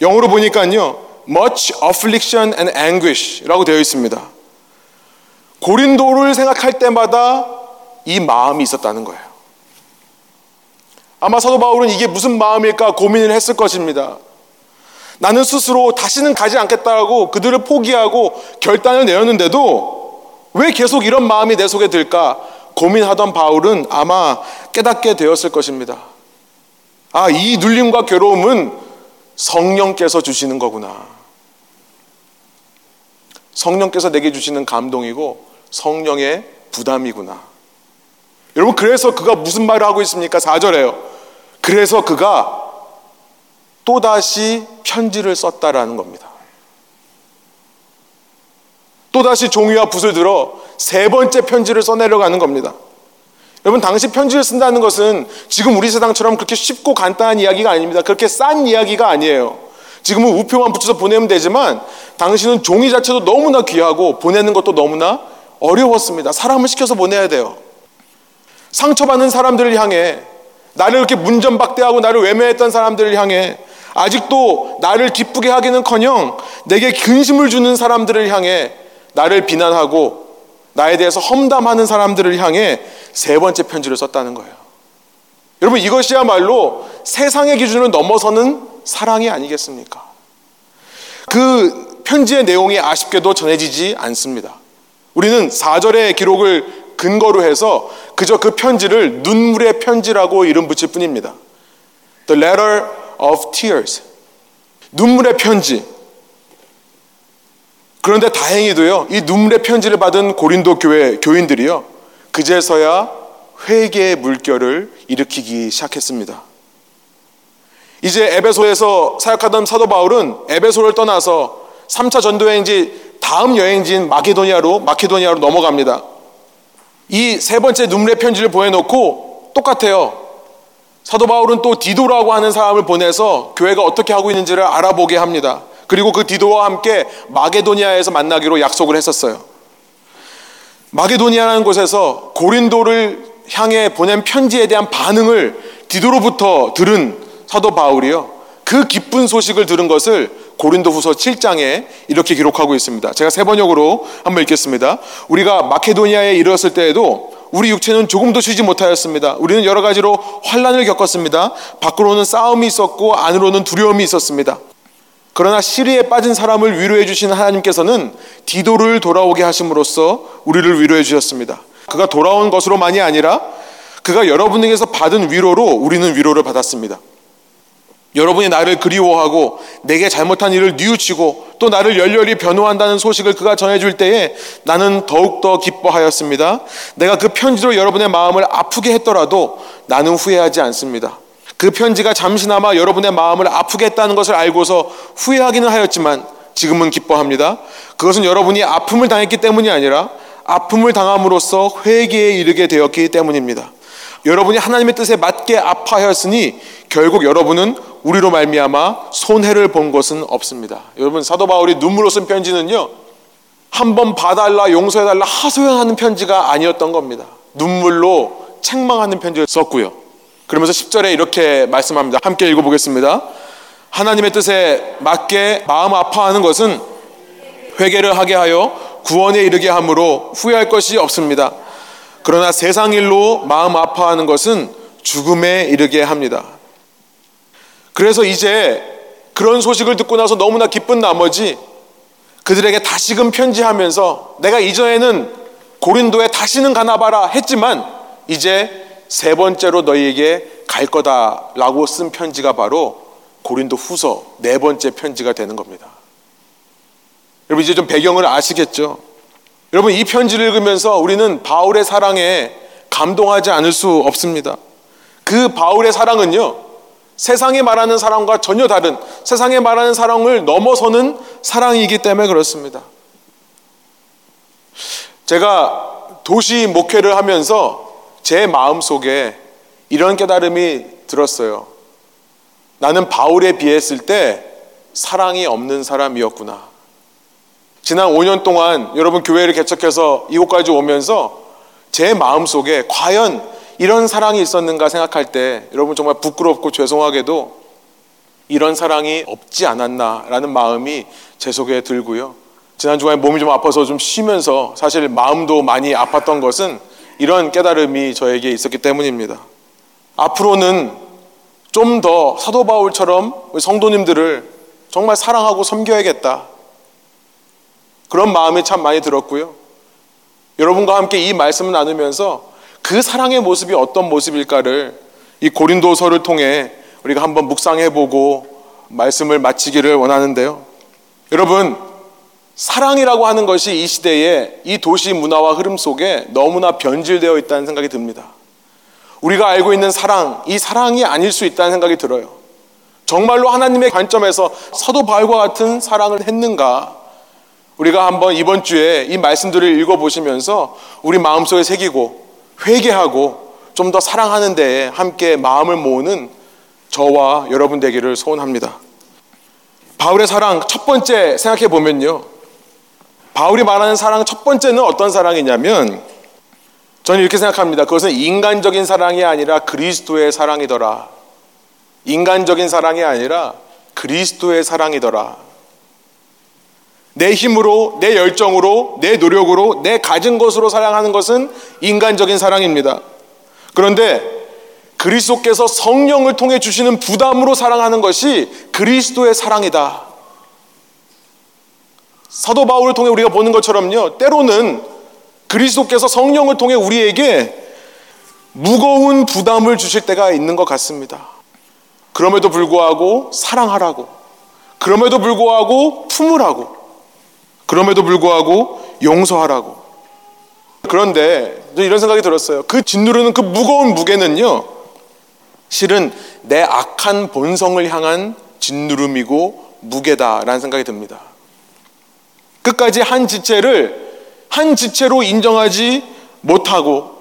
영어로 보니까요, much affliction and anguish라고 되어 있습니다. 고린도를 생각할 때마다 이 마음이 있었다는 거예요. 아마 사도 바울은 이게 무슨 마음일까 고민을 했을 것입니다. 나는 스스로 다시는 가지 않겠다고 그들을 포기하고 결단을 내었는데도 왜 계속 이런 마음이 내 속에 들까 고민하던 바울은 아마 깨닫게 되었을 것입니다. 아, 이 눌림과 괴로움은 성령께서 주시는 거구나. 성령께서 내게 주시는 감동이고 성령의 부담이구나. 여러분, 그래서 그가 무슨 말을 하고 있습니까? 4절에요. 그래서 그가 또다시 편지를 썼다라는 겁니다. 또다시 종이와 붓을 들어 세 번째 편지를 써내려가는 겁니다. 여러분, 당시 편지를 쓴다는 것은 지금 우리 세상처럼 그렇게 쉽고 간단한 이야기가 아닙니다. 그렇게 싼 이야기가 아니에요. 지금은 우표만 붙여서 보내면 되지만 당신은 종이 자체도 너무나 귀하고 보내는 것도 너무나 어려웠습니다. 사람을 시켜서 보내야 돼요. 상처받는 사람들을 향해 나를 이렇게 문전박대하고 나를 외면했던 사람들을 향해 아직도 나를 기쁘게 하기는커녕 내게 근심을 주는 사람들을 향해 나를 비난하고 나에 대해서 험담하는 사람들을 향해 세 번째 편지를 썼다는 거예요. 여러분 이것이야말로 세상의 기준을 넘어서는 사랑이 아니겠습니까? 그 편지의 내용이 아쉽게도 전해지지 않습니다. 우리는 4절의 기록을 근거로 해서 그저 그 편지를 눈물의 편지라고 이름 붙일 뿐입니다. The letter of tears. 눈물의 편지. 그런데 다행히도요, 이 눈물의 편지를 받은 고린도 교회 교인들이요, 그제서야 회개의 물결을 일으키기 시작했습니다. 이제 에베소에서 사역하던 사도 바울은 에베소를 떠나서 3차 전도 여행지 다음 여행지인 마케도니아로 마케도니아로 넘어갑니다. 이 세 번째 눈물의 편지를 보내놓고 똑같아요. 사도 바울은 또 디도라고 하는 사람을 보내서 교회가 어떻게 하고 있는지를 알아보게 합니다. 그리고 그 디도와 함께 마게도니아에서 만나기로 약속을 했었어요. 마게도니아라는 곳에서 고린도를 향해 보낸 편지에 대한 반응을 디도로부터 들은 사도 바울이요. 그 기쁜 소식을 들은 것을 고린도후서 7장에 이렇게 기록하고 있습니다. 제가 세 번역으로 한번 읽겠습니다. 우리가 마케도니아에 이르렀을 때에도 우리 육체는 조금도 쉬지 못하였습니다. 우리는 여러 가지로 환란을 겪었습니다. 밖으로는 싸움이 있었고 안으로는 두려움이 있었습니다. 그러나 시리에 빠진 사람을 위로해 주신 하나님께서는 디도를 돌아오게 하심으로써 우리를 위로해 주셨습니다. 그가 돌아온 것으로만이 아니라 그가 여러분에게서 받은 위로로 우리는 위로를 받았습니다. 여러분이 나를 그리워하고 내게 잘못한 일을 뉘우치고 또 나를 열렬히 변호한다는 소식을 그가 전해줄 때에 나는 더욱더 기뻐하였습니다. 내가 그 편지로 여러분의 마음을 아프게 했더라도 나는 후회하지 않습니다. 그 편지가 잠시나마 여러분의 마음을 아프게 했다는 것을 알고서 후회하기는 하였지만 지금은 기뻐합니다. 그것은 여러분이 아픔을 당했기 때문이 아니라 아픔을 당함으로써 회개에 이르게 되었기 때문입니다. 여러분이 하나님의 뜻에 맞게 아파하였으니 결국 여러분은 우리로 말미암아 손해를 본 것은 없습니다. 여러분 사도 바울이 눈물로 쓴 편지는요. 한 번 봐달라 용서해달라 하소연하는 편지가 아니었던 겁니다. 눈물로 책망하는 편지를 썼고요. 그러면서 10절에 이렇게 말씀합니다. 함께 읽어보겠습니다. 하나님의 뜻에 맞게 마음 아파하는 것은 회개를 하게 하여 구원에 이르게 함으로 후회할 것이 없습니다. 그러나 세상 일로 마음 아파하는 것은 죽음에 이르게 합니다. 그래서 이제 그런 소식을 듣고 나서 너무나 기쁜 나머지 그들에게 다시금 편지하면서 내가 이전에는 고린도에 다시는 가나 봐라 했지만 이제 세 번째로 너희에게 갈 거다라고 쓴 편지가 바로 고린도 후서 네 번째 편지가 되는 겁니다. 여러분 이제 좀 배경을 아시겠죠? 여러분 이 편지를 읽으면서 우리는 바울의 사랑에 감동하지 않을 수 없습니다. 그 바울의 사랑은요. 세상에 말하는 사랑과 전혀 다른 세상에 말하는 사랑을 넘어서는 사랑이기 때문에 그렇습니다. 제가 도시 목회를 하면서 제 마음 속에 이런 깨달음이 들었어요. 나는 바울에 비했을 때 사랑이 없는 사람이었구나. 지난 5년 동안 여러분 교회를 개척해서 이곳까지 오면서 제 마음 속에 과연 이런 사랑이 있었는가 생각할 때 여러분 정말 부끄럽고 죄송하게도 이런 사랑이 없지 않았나라는 마음이 제 속에 들고요. 지난 주간에 몸이 좀 아파서 좀 쉬면서 사실 마음도 많이 아팠던 것은 이런 깨달음이 저에게 있었기 때문입니다. 앞으로는 좀 더 사도 바울처럼 성도님들을 정말 사랑하고 섬겨야겠다. 그런 마음이 참 많이 들었고요. 여러분과 함께 이 말씀을 나누면서 그 사랑의 모습이 어떤 모습일까를 이 고린도서를 통해 우리가 한번 묵상해 보고 말씀을 마치기를 원하는데요. 여러분, 사랑이라고 하는 것이 이 시대에 이 도시 문화와 흐름 속에 너무나 변질되어 있다는 생각이 듭니다. 우리가 알고 있는 사랑, 이 사랑이 아닐 수 있다는 생각이 들어요. 정말로 하나님의 관점에서 사도 바울과 같은 사랑을 했는가? 우리가 한번 이번 주에 이 말씀들을 읽어보시면서 우리 마음속에 새기고 회개하고 좀 더 사랑하는 데에 함께 마음을 모으는 저와 여러분 되기를 소원합니다. 바울의 사랑 첫 번째 생각해 보면요. 바울이 말하는 사랑 첫 번째는 어떤 사랑이냐면 저는 이렇게 생각합니다. 그것은 인간적인 사랑이 아니라 그리스도의 사랑이더라. 인간적인 사랑이 아니라 그리스도의 사랑이더라. 내 힘으로, 내 열정으로, 내 노력으로, 내 가진 것으로 사랑하는 것은 인간적인 사랑입니다. 그런데 그리스도께서 성령을 통해 주시는 부담으로 사랑하는 것이 그리스도의 사랑이다. 사도 바울을 통해 우리가 보는 것처럼요. 때로는 그리스도께서 성령을 통해 우리에게 무거운 부담을 주실 때가 있는 것 같습니다. 그럼에도 불구하고 사랑하라고. 그럼에도 불구하고 품으라고. 그럼에도 불구하고 용서하라고. 그런데 이런 생각이 들었어요. 그 짓누르는 그 무거운 무게는요, 실은 내 악한 본성을 향한 짓누름이고 무게다라는 생각이 듭니다. 끝까지 한 지체를 한 지체로 인정하지 못하고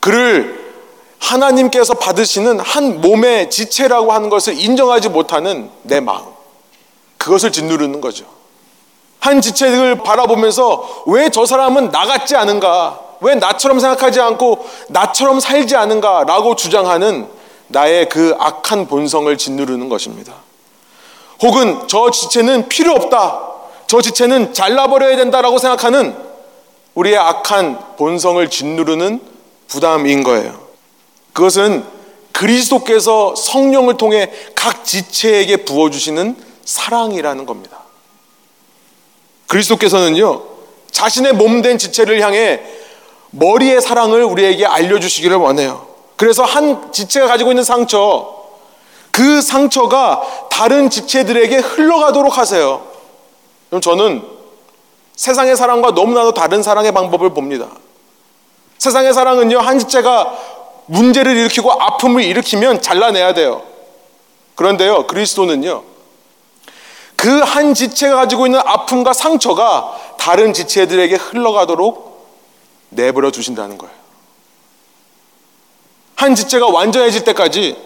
그를 하나님께서 받으시는 한 몸의 지체라고 하는 것을 인정하지 못하는 내 마음. 그것을 짓누르는 거죠. 한 지체를 바라보면서 왜 저 사람은 나 같지 않은가? 왜 나처럼 생각하지 않고 나처럼 살지 않은가? 라고 주장하는 나의 그 악한 본성을 짓누르는 것입니다. 혹은 저 지체는 필요 없다. 저 지체는 잘라버려야 된다라고 생각하는 우리의 악한 본성을 짓누르는 부담인 거예요. 그것은 그리스도께서 성령을 통해 각 지체에게 부어주시는 사랑이라는 겁니다. 그리스도께서는요, 자신의 몸 된 지체를 향해 머리의 사랑을 우리에게 알려주시기를 원해요. 그래서 한 지체가 가지고 있는 상처, 그 상처가 다른 지체들에게 흘러가도록 하세요. 그럼 저는 세상의 사랑과 너무나도 다른 사랑의 방법을 봅니다. 세상의 사랑은요, 한 지체가 문제를 일으키고 아픔을 일으키면 잘라내야 돼요. 그런데요, 그리스도는요, 그 한 지체가 가지고 있는 아픔과 상처가 다른 지체들에게 흘러가도록 내버려 두신다는 거예요. 한 지체가 완전해질 때까지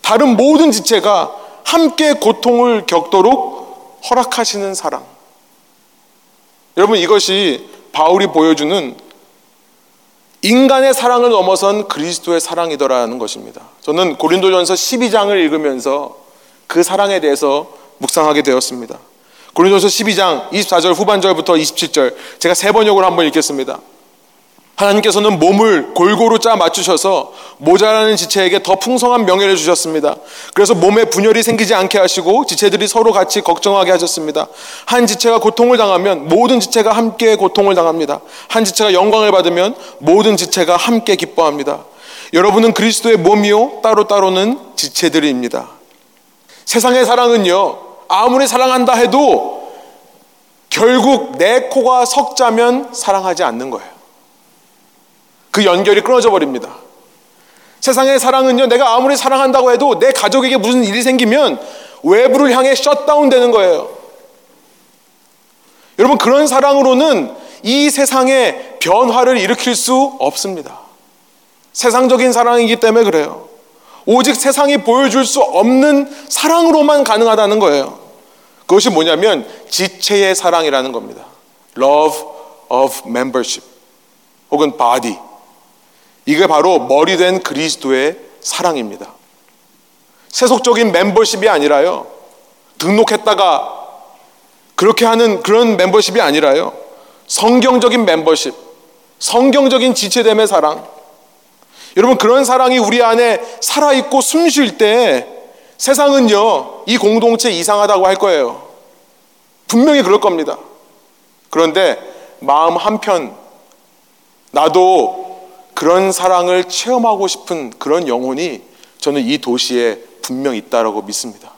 다른 모든 지체가 함께 고통을 겪도록 허락하시는 사랑. 여러분 이것이 바울이 보여주는 인간의 사랑을 넘어선 그리스도의 사랑이더라는 것입니다. 저는 고린도전서 12장을 읽으면서 그 사랑에 대해서 묵상하게 되었습니다. 고린도서 12장 24절 후반절부터 27절 제가 세 번역으로 한번 읽겠습니다. 하나님께서는 몸을 골고루 짜 맞추셔서 모자라는 지체에게 더 풍성한 명예를 주셨습니다. 그래서 몸에 분열이 생기지 않게 하시고 지체들이 서로 같이 걱정하게 하셨습니다. 한 지체가 고통을 당하면 모든 지체가 함께 고통을 당합니다. 한 지체가 영광을 받으면 모든 지체가 함께 기뻐합니다. 여러분은 그리스도의 몸이요 따로따로는 지체들입니다. 세상의 사랑은요 아무리 사랑한다 해도 결국 내 코가 석자면 사랑하지 않는 거예요. 그 연결이 끊어져 버립니다. 세상의 사랑은요, 내가 아무리 사랑한다고 해도 내 가족에게 무슨 일이 생기면 외부를 향해 셧다운 되는 거예요. 여러분, 그런 사랑으로는 이 세상에 변화를 일으킬 수 없습니다. 세상적인 사랑이기 때문에 그래요. 오직 세상이 보여줄 수 없는 사랑으로만 가능하다는 거예요. 그것이 뭐냐면 지체의 사랑이라는 겁니다. Love of membership 혹은 body. 이게 바로 머리 된 그리스도의 사랑입니다. 세속적인 멤버십이 아니라요. 등록했다가 그렇게 하는 그런 멤버십이 아니라요. 성경적인 멤버십, 성경적인 지체됨의 사랑, 여러분 그런 사랑이 우리 안에 살아있고 숨 쉴 때 세상은요, 이 공동체 이상하다고 할 거예요. 분명히 그럴 겁니다. 그런데 마음 한편, 나도 그런 사랑을 체험하고 싶은 그런 영혼이 저는 이 도시에 분명 있다라고 믿습니다.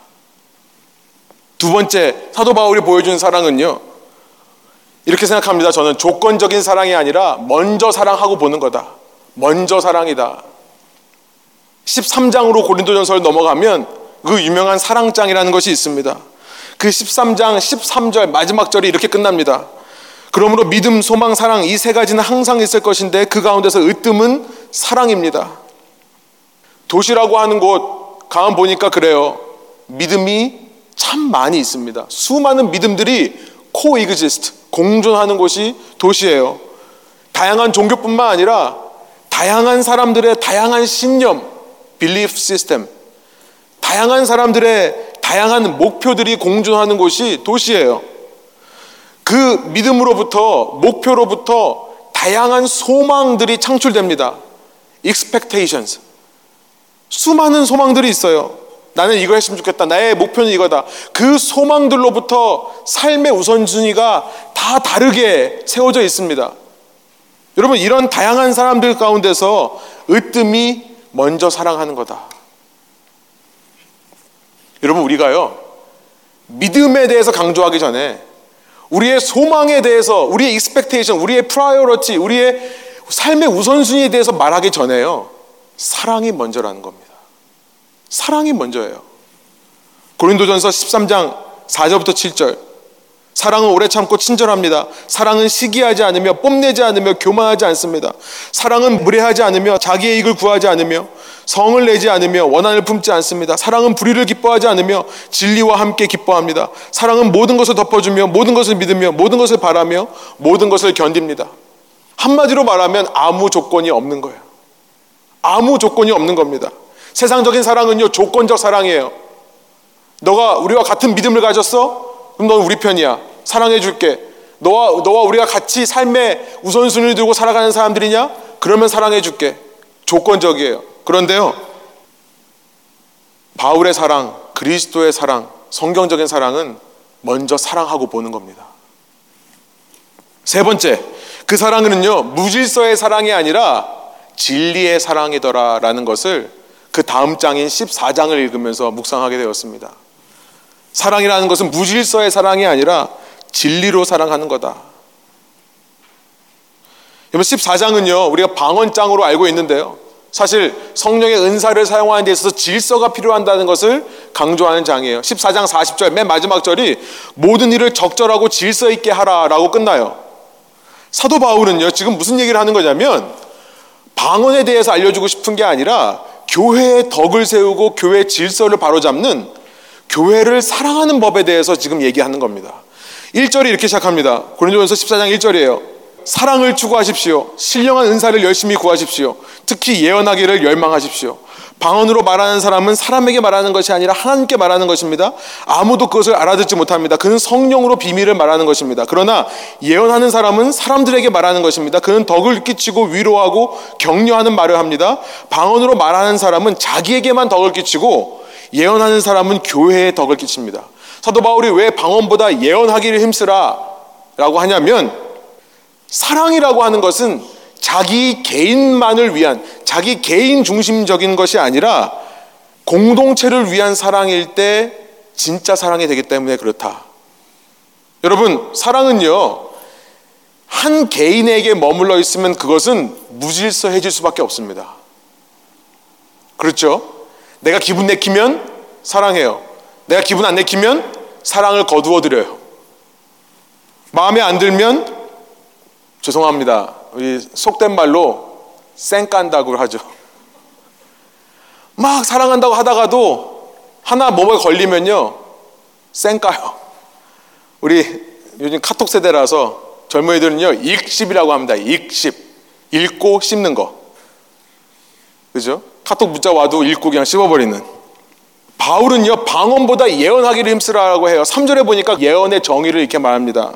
두 번째, 사도 바울이 보여준 사랑은요, 이렇게 생각합니다. 저는 조건적인 사랑이 아니라 먼저 사랑하고 보는 거다. 먼저 사랑이다. 13장으로 고린도전서를 넘어가면 그 유명한 사랑장이라는 것이 있습니다. 그 13장 13절 마지막 절이 이렇게 끝납니다. 그러므로 믿음, 소망, 사랑 이 세 가지는 항상 있을 것인데 그 가운데서 으뜸은 사랑입니다. 도시라고 하는 곳 가만 보니까 그래요. 믿음이 참 많이 있습니다. 수많은 믿음들이 coexist 공존하는 곳이 도시예요. 다양한 종교뿐만 아니라 다양한 사람들의 다양한 신념, belief system, 다양한 사람들의 다양한 목표들이 공존하는 곳이 도시예요. 그 믿음으로부터 목표로부터 다양한 소망들이 창출됩니다. expectations. 수많은 소망들이 있어요. 나는 이거 했으면 좋겠다. 나의 목표는 이거다. 그 소망들로부터 삶의 우선순위가 다 다르게 세워져 있습니다. 여러분, 이런 다양한 사람들 가운데서 으뜸이 먼저 사랑하는 거다. 여러분, 우리가요, 믿음에 대해서 강조하기 전에 우리의 소망에 대해서, 우리의 expectation, 우리의 priority, 우리의 삶의 우선순위에 대해서 말하기 전에요, 사랑이 먼저라는 겁니다. 사랑이 먼저예요. 고린도전서 13장 4절부터 7절. 사랑은 오래 참고 친절합니다. 사랑은 시기하지 않으며 뽐내지 않으며 교만하지 않습니다. 사랑은 무례하지 않으며 자기의 이익을 구하지 않으며 성을 내지 않으며 원한을 품지 않습니다. 사랑은 불의를 기뻐하지 않으며 진리와 함께 기뻐합니다. 사랑은 모든 것을 덮어주며 모든 것을 믿으며 모든 것을 바라며 모든 것을 견딥니다. 한마디로 말하면 아무 조건이 없는 거예요. 아무 조건이 없는 겁니다. 세상적인 사랑은요, 조건적 사랑이에요. 너가 우리와 같은 믿음을 가졌어? 그럼 넌 우리 편이야. 사랑해 줄게. 너와, 너와 우리가 같이 삶의 우선순위를 두고 살아가는 사람들이냐? 그러면 사랑해 줄게. 조건적이에요. 그런데요, 바울의 사랑, 그리스도의 사랑, 성경적인 사랑은 먼저 사랑하고 보는 겁니다. 세 번째, 그 사랑은요, 무질서의 사랑이 아니라 진리의 사랑이더라라는 것을 그 다음 장인 14장을 읽으면서 묵상하게 되었습니다. 사랑이라는 것은 무질서의 사랑이 아니라 진리로 사랑하는 거다. 여러분 14장은요 우리가 방언장으로 알고 있는데요. 사실 성령의 은사를 사용하는 데 있어서 질서가 필요한다는 것을 강조하는 장이에요. 14장 40절 맨 마지막 절이 모든 일을 적절하고 질서 있게 하라라고 끝나요. 사도 바울은요 지금 무슨 얘기를 하는 거냐면 방언에 대해서 알려주고 싶은 게 아니라 교회의 덕을 세우고 교회 질서를 바로잡는 교회를 사랑하는 법에 대해서 지금 얘기하는 겁니다. 1절이 이렇게 시작합니다. 고린도전서 14장 1절이에요. 사랑을 추구하십시오. 신령한 은사를 열심히 구하십시오. 특히 예언하기를 열망하십시오. 방언으로 말하는 사람은 사람에게 말하는 것이 아니라 하나님께 말하는 것입니다. 아무도 그것을 알아듣지 못합니다. 그는 성령으로 비밀을 말하는 것입니다. 그러나 예언하는 사람은 사람들에게 말하는 것입니다. 그는 덕을 끼치고 위로하고 격려하는 말을 합니다. 방언으로 말하는 사람은 자기에게만 덕을 끼치고 예언하는 사람은 교회에 덕을 끼칩니다. 사도 바울이 왜 방언보다 예언하기를 힘쓰라 라고 하냐면 사랑이라고 하는 것은 자기 개인만을 위한 자기 개인 중심적인 것이 아니라 공동체를 위한 사랑일 때 진짜 사랑이 되기 때문에 그렇다. 여러분, 사랑은요, 한 개인에게 머물러 있으면 그것은 무질서해질 수밖에 없습니다. 그렇죠? 내가 기분 내키면 사랑해요. 내가 기분 안 내키면 사랑을 거두어 드려요. 마음에 안 들면 죄송합니다. 우리 속된 말로 쌩깐다고 하죠. 막 사랑한다고 하다가도 하나 몸에 걸리면요. 쌩까요. 우리 요즘 카톡 세대라서 젊은이들은요. 읽씹이라고 합니다. 읽씹. 읽고 씹는 거. 그죠? 카톡 문자 와도 읽고 그냥 씹어버리는. 바울은요. 방언보다 예언하기를 힘쓰라고 해요. 3절에 보니까 예언의 정의를 이렇게 말합니다.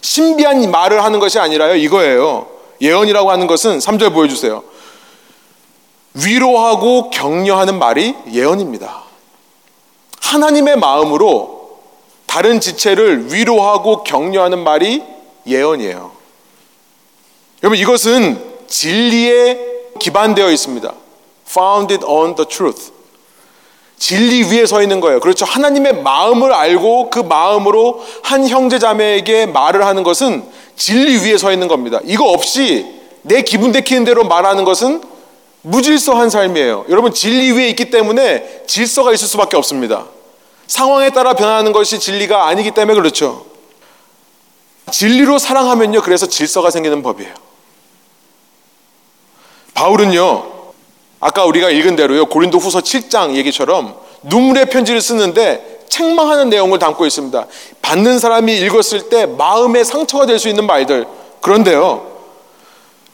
신비한 말을 하는 것이 아니라요. 이거예요. 예언이라고 하는 것은 3절 보여주세요. 위로하고 격려하는 말이 예언입니다. 하나님의 마음으로 다른 지체를 위로하고 격려하는 말이 예언이에요. 여러분 이것은 진리에 기반되어 있습니다. Founded on the truth. 진리 위에 서 있는 거예요. 그렇죠. 하나님의 마음을 알고 그 마음으로 한 형제 자매에게 말을 하는 것은 진리 위에 서 있는 겁니다. 이거 없이 내 기분 데키는 대로 말하는 것은 무질서한 삶이에요. 여러분 진리 위에 있기 때문에 질서가 있을 수밖에 없습니다. 상황에 따라 변하는 것이 진리가 아니기 때문에 그렇죠. 진리로 사랑하면요. 그래서 질서가 생기는 법이에요. 바울은요. 아까 우리가 읽은 대로요. 고린도 후서 7장 얘기처럼 눈물의 편지를 쓰는데 책망하는 내용을 담고 있습니다. 받는 사람이 읽었을 때 마음의 상처가 될 수 있는 말들. 그런데요.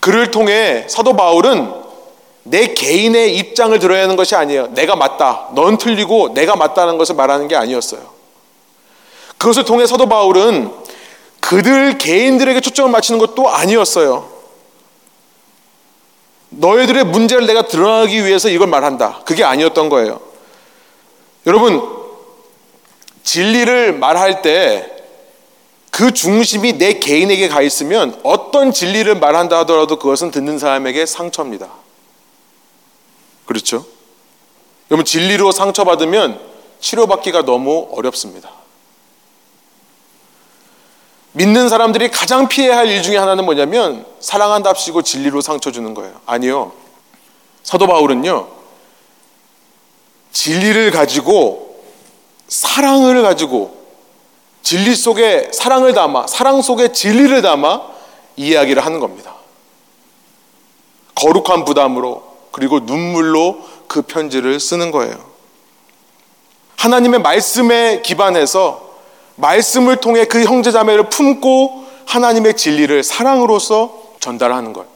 그를 통해 사도 바울은 내 개인의 입장을 들어야 하는 것이 아니에요. 내가 맞다. 넌 틀리고 내가 맞다는 것을 말하는 게 아니었어요. 그것을 통해 사도 바울은 그들 개인들에게 초점을 맞추는 것도 아니었어요. 너희들의 문제를 내가 드러나기 위해서 이걸 말한다. 그게 아니었던 거예요. 여러분, 진리를 말할 때 그 중심이 내 개인에게 가 있으면 어떤 진리를 말한다 하더라도 그것은 듣는 사람에게 상처입니다. 그렇죠? 여러분, 진리로 상처받으면 치료받기가 너무 어렵습니다. 믿는 사람들이 가장 피해야 할 일 중에 하나는 뭐냐면 사랑한답시고 진리로 상처 주는 거예요. 아니요. 사도 바울은요. 진리를 가지고 사랑을 가지고 진리 속에 사랑을 담아 사랑 속에 진리를 담아 이야기를 하는 겁니다. 거룩한 부담으로 그리고 눈물로 그 편지를 쓰는 거예요. 하나님의 말씀에 기반해서 말씀을 통해 그 형제자매를 품고 하나님의 진리를 사랑으로서 전달하는 것.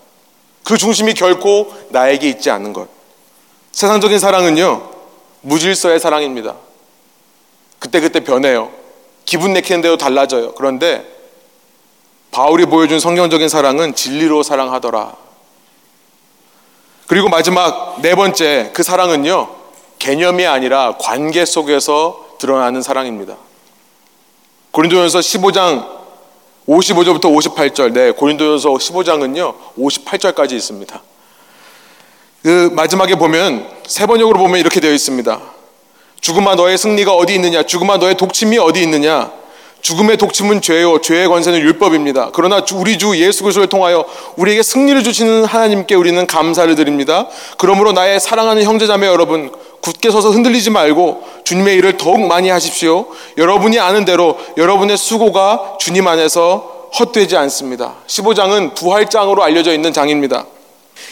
그 중심이 결코 나에게 있지 않는 것. 세상적인 사랑은요, 무질서의 사랑입니다. 그때그때 변해요. 기분 내키는 대로 달라져요. 그런데 바울이 보여준 성경적인 사랑은 진리로 사랑하더라. 그리고 마지막 네 번째 그 사랑은요, 개념이 아니라 관계 속에서 드러나는 사랑입니다. 고린도전서 15장 55절부터 58절. 네, 고린도전서 15장은요. 58절까지 있습니다. 그 마지막에 보면 세 번역으로 보면 이렇게 되어 있습니다. 죽음아 너의 승리가 어디 있느냐? 죽음아 너의 독침이 어디 있느냐? 죽음의 독침은 죄요, 죄의 권세는 율법입니다. 그러나 우리 주 예수 그리스도를 통하여 우리에게 승리를 주시는 하나님께 우리는 감사를 드립니다. 그러므로 나의 사랑하는 형제자매 여러분, 굳게 서서 흔들리지 말고 주님의 일을 더욱 많이 하십시오. 여러분이 아는 대로 여러분의 수고가 주님 안에서 헛되지 않습니다. 15장은 부활장으로 알려져 있는 장입니다.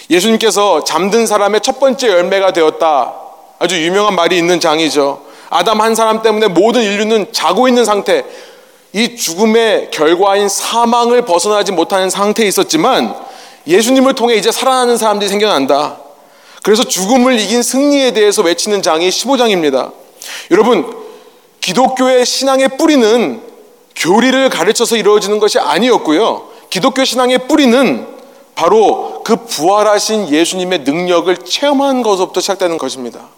예수님께서 잠든 사람의 첫 번째 열매가 되었다. 아주 유명한 말이 있는 장이죠. 아담 한 사람 때문에 모든 인류는 자고 있는 상태, 이 죽음의 결과인 사망을 벗어나지 못하는 상태에 있었지만 예수님을 통해 이제 살아나는 사람들이 생겨난다. 그래서 죽음을 이긴 승리에 대해서 외치는 장이 15장입니다. 여러분, 기독교의 신앙의 뿌리는 교리를 가르쳐서 이루어지는 것이 아니었고요. 기독교 신앙의 뿌리는 바로 그 부활하신 예수님의 능력을 체험한 것부터 시작되는 것입니다.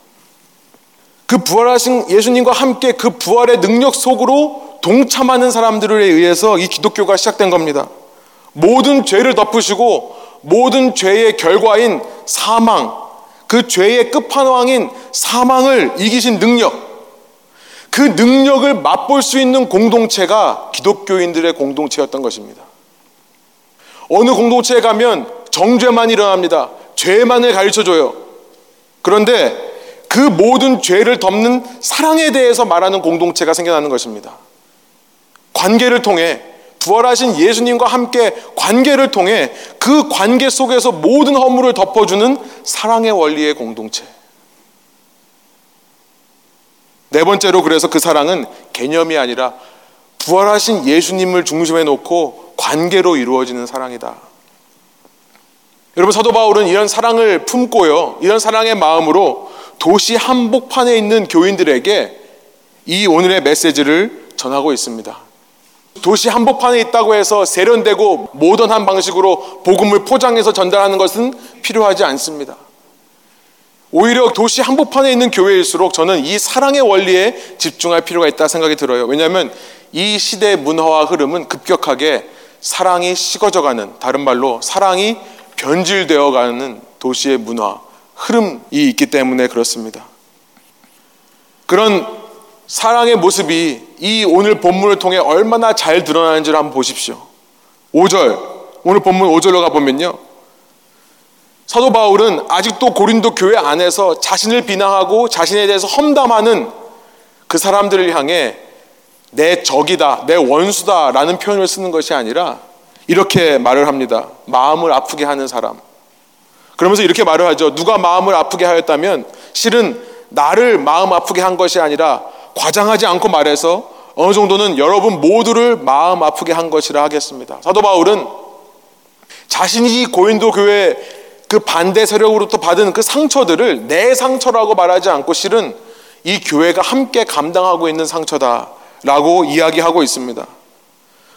그 부활하신 예수님과 함께 그 부활의 능력 속으로 동참하는 사람들에 의해서 이 기독교가 시작된 겁니다. 모든 죄를 덮으시고 모든 죄의 결과인 사망, 그 죄의 끝판왕인 사망을 이기신 능력, 그 능력을 맛볼 수 있는 공동체가 기독교인들의 공동체였던 것입니다. 어느 공동체에 가면 정죄만 일어납니다. 죄만을 가르쳐 줘요. 그런데 그 모든 죄를 덮는 사랑에 대해서 말하는 공동체가 생겨나는 것입니다. 관계를 통해 부활하신 예수님과 함께 관계를 통해 그 관계 속에서 모든 허물을 덮어주는 사랑의 원리의 공동체. 네 번째로 그래서 그 사랑은 개념이 아니라 부활하신 예수님을 중심에 놓고 관계로 이루어지는 사랑이다. 여러분 사도 바울은 이런 사랑을 품고요. 이런 사랑의 마음으로 도시 한복판에 있는 교인들에게 이 오늘의 메시지를 전하고 있습니다. 도시 한복판에 있다고 해서 세련되고 모던한 방식으로 복음을 포장해서 전달하는 것은 필요하지 않습니다. 오히려 도시 한복판에 있는 교회일수록 저는 이 사랑의 원리에 집중할 필요가 있다 생각이 들어요. 왜냐하면 이 시대의 문화와 흐름은 급격하게 사랑이 식어져가는 다른 말로 사랑이 변질되어가는 도시의 문화 흐름이 있기 때문에 그렇습니다. 그런 사랑의 모습이 이 오늘 본문을 통해 얼마나 잘 드러나는지를 한번 보십시오. 5절 오늘 본문 5절로 가보면요. 사도 바울은 아직도 고린도 교회 안에서 자신을 비난하고 자신에 대해서 험담하는 그 사람들을 향해 내 적이다, 내 원수다 라는 표현을 쓰는 것이 아니라 이렇게 말을 합니다. 마음을 아프게 하는 사람. 그러면서 이렇게 말을 하죠. 누가 마음을 아프게 하였다면 실은 나를 마음 아프게 한 것이 아니라 과장하지 않고 말해서 어느 정도는 여러분 모두를 마음 아프게 한 것이라 하겠습니다. 사도 바울은 자신이 고인도 교회 그 반대 세력으로부터 받은 그 상처들을 내 상처라고 말하지 않고 실은 이 교회가 함께 감당하고 있는 상처다라고 이야기하고 있습니다.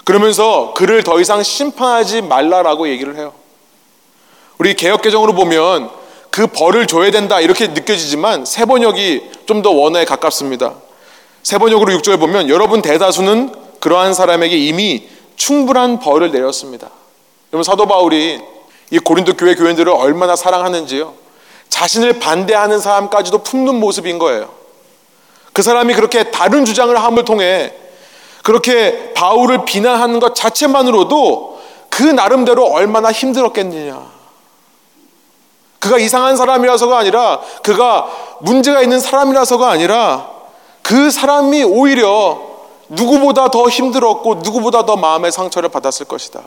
그러면서 그를 더 이상 심판하지 말라라고 얘기를 해요. 우리 개혁개정으로 보면 그 벌을 줘야 된다 이렇게 느껴지지만 세번역이 좀 더 원어에 가깝습니다. 세번역으로 6절에 보면 여러분 대다수는 그러한 사람에게 이미 충분한 벌을 내렸습니다. 여러분 사도 바울이 이 고린도 교회 교인들을 얼마나 사랑하는지요. 자신을 반대하는 사람까지도 품는 모습인 거예요. 그 사람이 그렇게 다른 주장을 함을 통해 그렇게 바울을 비난하는 것 자체만으로도 그 나름대로 얼마나 힘들었겠느냐. 그가 이상한 사람이라서가 아니라 그가 문제가 있는 사람이라서가 아니라 그 사람이 오히려 누구보다 더 힘들었고 누구보다 더 마음의 상처를 받았을 것이다.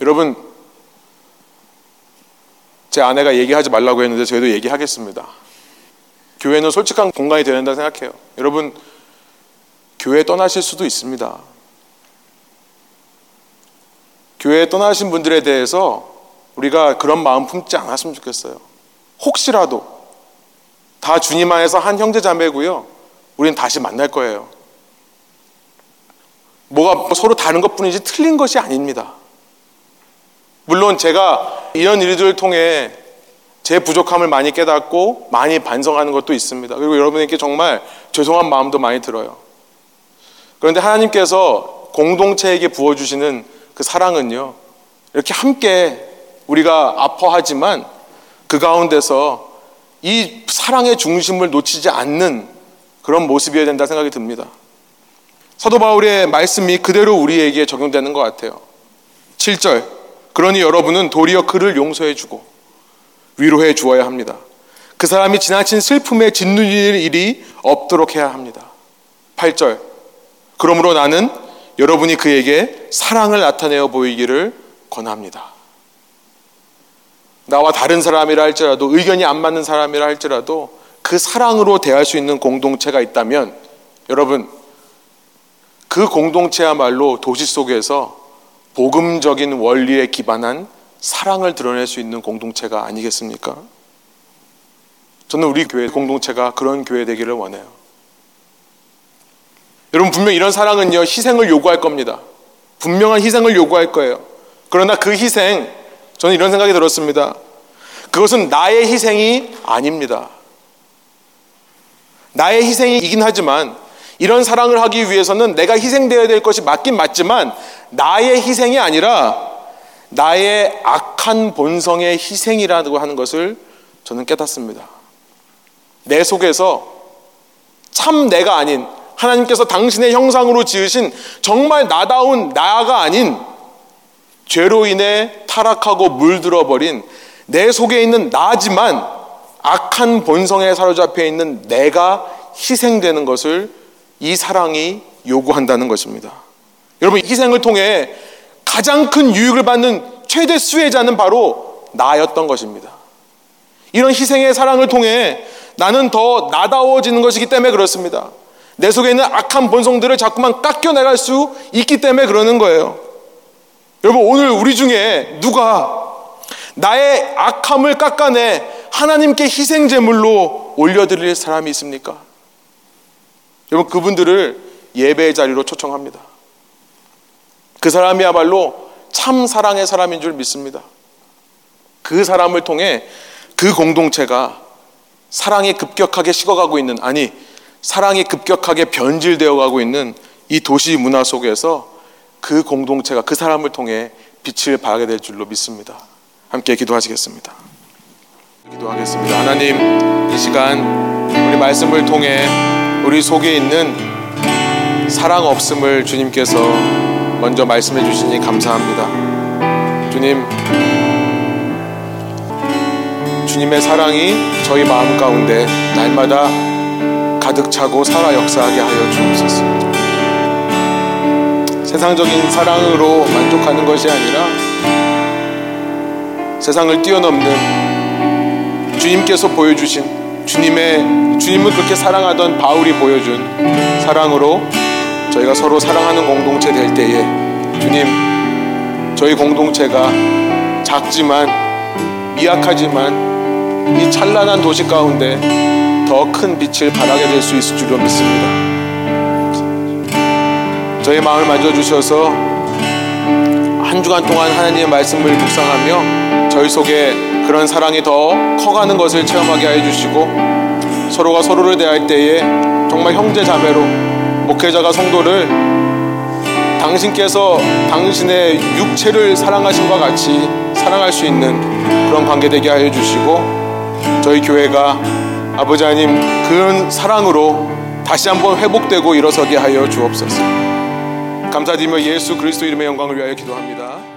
여러분, 제 아내가 얘기하지 말라고 했는데 저희도 얘기하겠습니다. 교회는 솔직한 공간이 되야 된다 생각해요. 여러분, 교회 떠나실 수도 있습니다. 교회 떠나신 분들에 대해서 우리가 그런 마음 품지 않았으면 좋겠어요. 혹시라도 다 주님 안에서 한 형제 자매고요. 우리는 다시 만날 거예요. 뭐가 서로 다른 것 뿐이지 틀린 것이 아닙니다. 물론 제가 이런 일들을 통해 제 부족함을 많이 깨닫고 많이 반성하는 것도 있습니다. 그리고 여러분에게 정말 죄송한 마음도 많이 들어요. 그런데 하나님께서 공동체에게 부어주시는 그 사랑은요, 이렇게 함께 우리가 아파하지만 그 가운데서 이 사랑의 중심을 놓치지 않는 그런 모습이어야 된다 생각이 듭니다. 사도 바울의 말씀이 그대로 우리에게 적용되는 것 같아요. 7절. 그러니 여러분은 도리어 그를 용서해 주고 위로해 주어야 합니다. 그 사람이 지나친 슬픔에 짓눌 일이 없도록 해야 합니다. 8절. 그러므로 나는 여러분이 그에게 사랑을 나타내어 보이기를 권합니다. 나와 다른 사람이라 할지라도 의견이 안 맞는 사람이라 할지라도 그 사랑으로 대할 수 있는 공동체가 있다면 여러분 그 공동체야말로 도시 속에서 복음적인 원리에 기반한 사랑을 드러낼 수 있는 공동체가 아니겠습니까? 저는 우리 교회 공동체가 그런 교회 되기를 원해요. 여러분 분명 이런 사랑은요 희생을 요구할 겁니다. 분명한 희생을 요구할 거예요. 그러나 그 희생 저는 이런 생각이 들었습니다. 그것은 나의 희생이 아닙니다. 나의 희생이긴 하지만 이런 사랑을 하기 위해서는 내가 희생되어야 될 것이 맞긴 맞지만 나의 희생이 아니라 나의 악한 본성의 희생이라고 하는 것을 저는 깨닫습니다. 내 속에서 참 내가 아닌 하나님께서 당신의 형상으로 지으신 정말 나다운 나가 아닌 죄로 인해 타락하고 물들어 버린 내 속에 있는 나지만 악한 본성에 사로잡혀 있는 내가 희생되는 것을 이 사랑이 요구한다는 것입니다. 여러분, 희생을 통해 가장 큰 유익을 받는 최대 수혜자는 바로 나였던 것입니다. 이런 희생의 사랑을 통해 나는 더 나다워지는 것이기 때문에 그렇습니다. 내 속에 있는 악한 본성들을 자꾸만 깎여내갈 수 있기 때문에 그러는 거예요. 여러분, 오늘 우리 중에 누가 나의 악함을 깎아내 하나님께 희생제물로 올려드릴 사람이 있습니까? 여러분, 그분들을 예배의 자리로 초청합니다. 그 사람이야말로 참 사랑의 사람인 줄 믿습니다. 그 사람을 통해 그 공동체가 사랑이 급격하게 식어가고 있는 아니 사랑이 급격하게 변질되어 가고 있는 이 도시 문화 속에서 그 공동체가 그 사람을 통해 빛을 발하게 될 줄로 믿습니다. 함께 기도하시겠습니다. 기도하겠습니다. 하나님 이 시간 우리 말씀을 통해 우리 속에 있는 사랑 없음을 주님께서 먼저 말씀해 주시니 감사합니다. 주님 주님의 사랑이 저희 마음 가운데 날마다 가득 차고 살아 역사하게 하여 주옵소서. 세상적인 사랑으로 만족하는 것이 아니라 세상을 뛰어넘는 주님께서 보여주신 주님의 주님을 그렇게 사랑하던 바울이 보여준 사랑으로 저희가 서로 사랑하는 공동체 될 때에 주님 저희 공동체가 작지만 미약하지만 이 찬란한 도시 가운데 더 큰 빛을 발하게 될 수 있을 줄로 믿습니다. 저희 마음을 만져주셔서 한 주간 동안 하나님의 말씀을 묵상하며 저희 속에 그런 사랑이 더 커가는 것을 체험하게 해 주시고 서로가 서로를 대할 때에 정말 형제 자매로 목회자가 성도를 당신께서 당신의 육체를 사랑하신과 같이 사랑할 수 있는 그런 관계 되게 하여 주시고 저희 교회가 아버지 하나님 그런 사랑으로 다시 한번 회복되고 일어서게 하여 주옵소서. 감사드리며 예수 그리스도 이름의 영광을 위하여 기도합니다.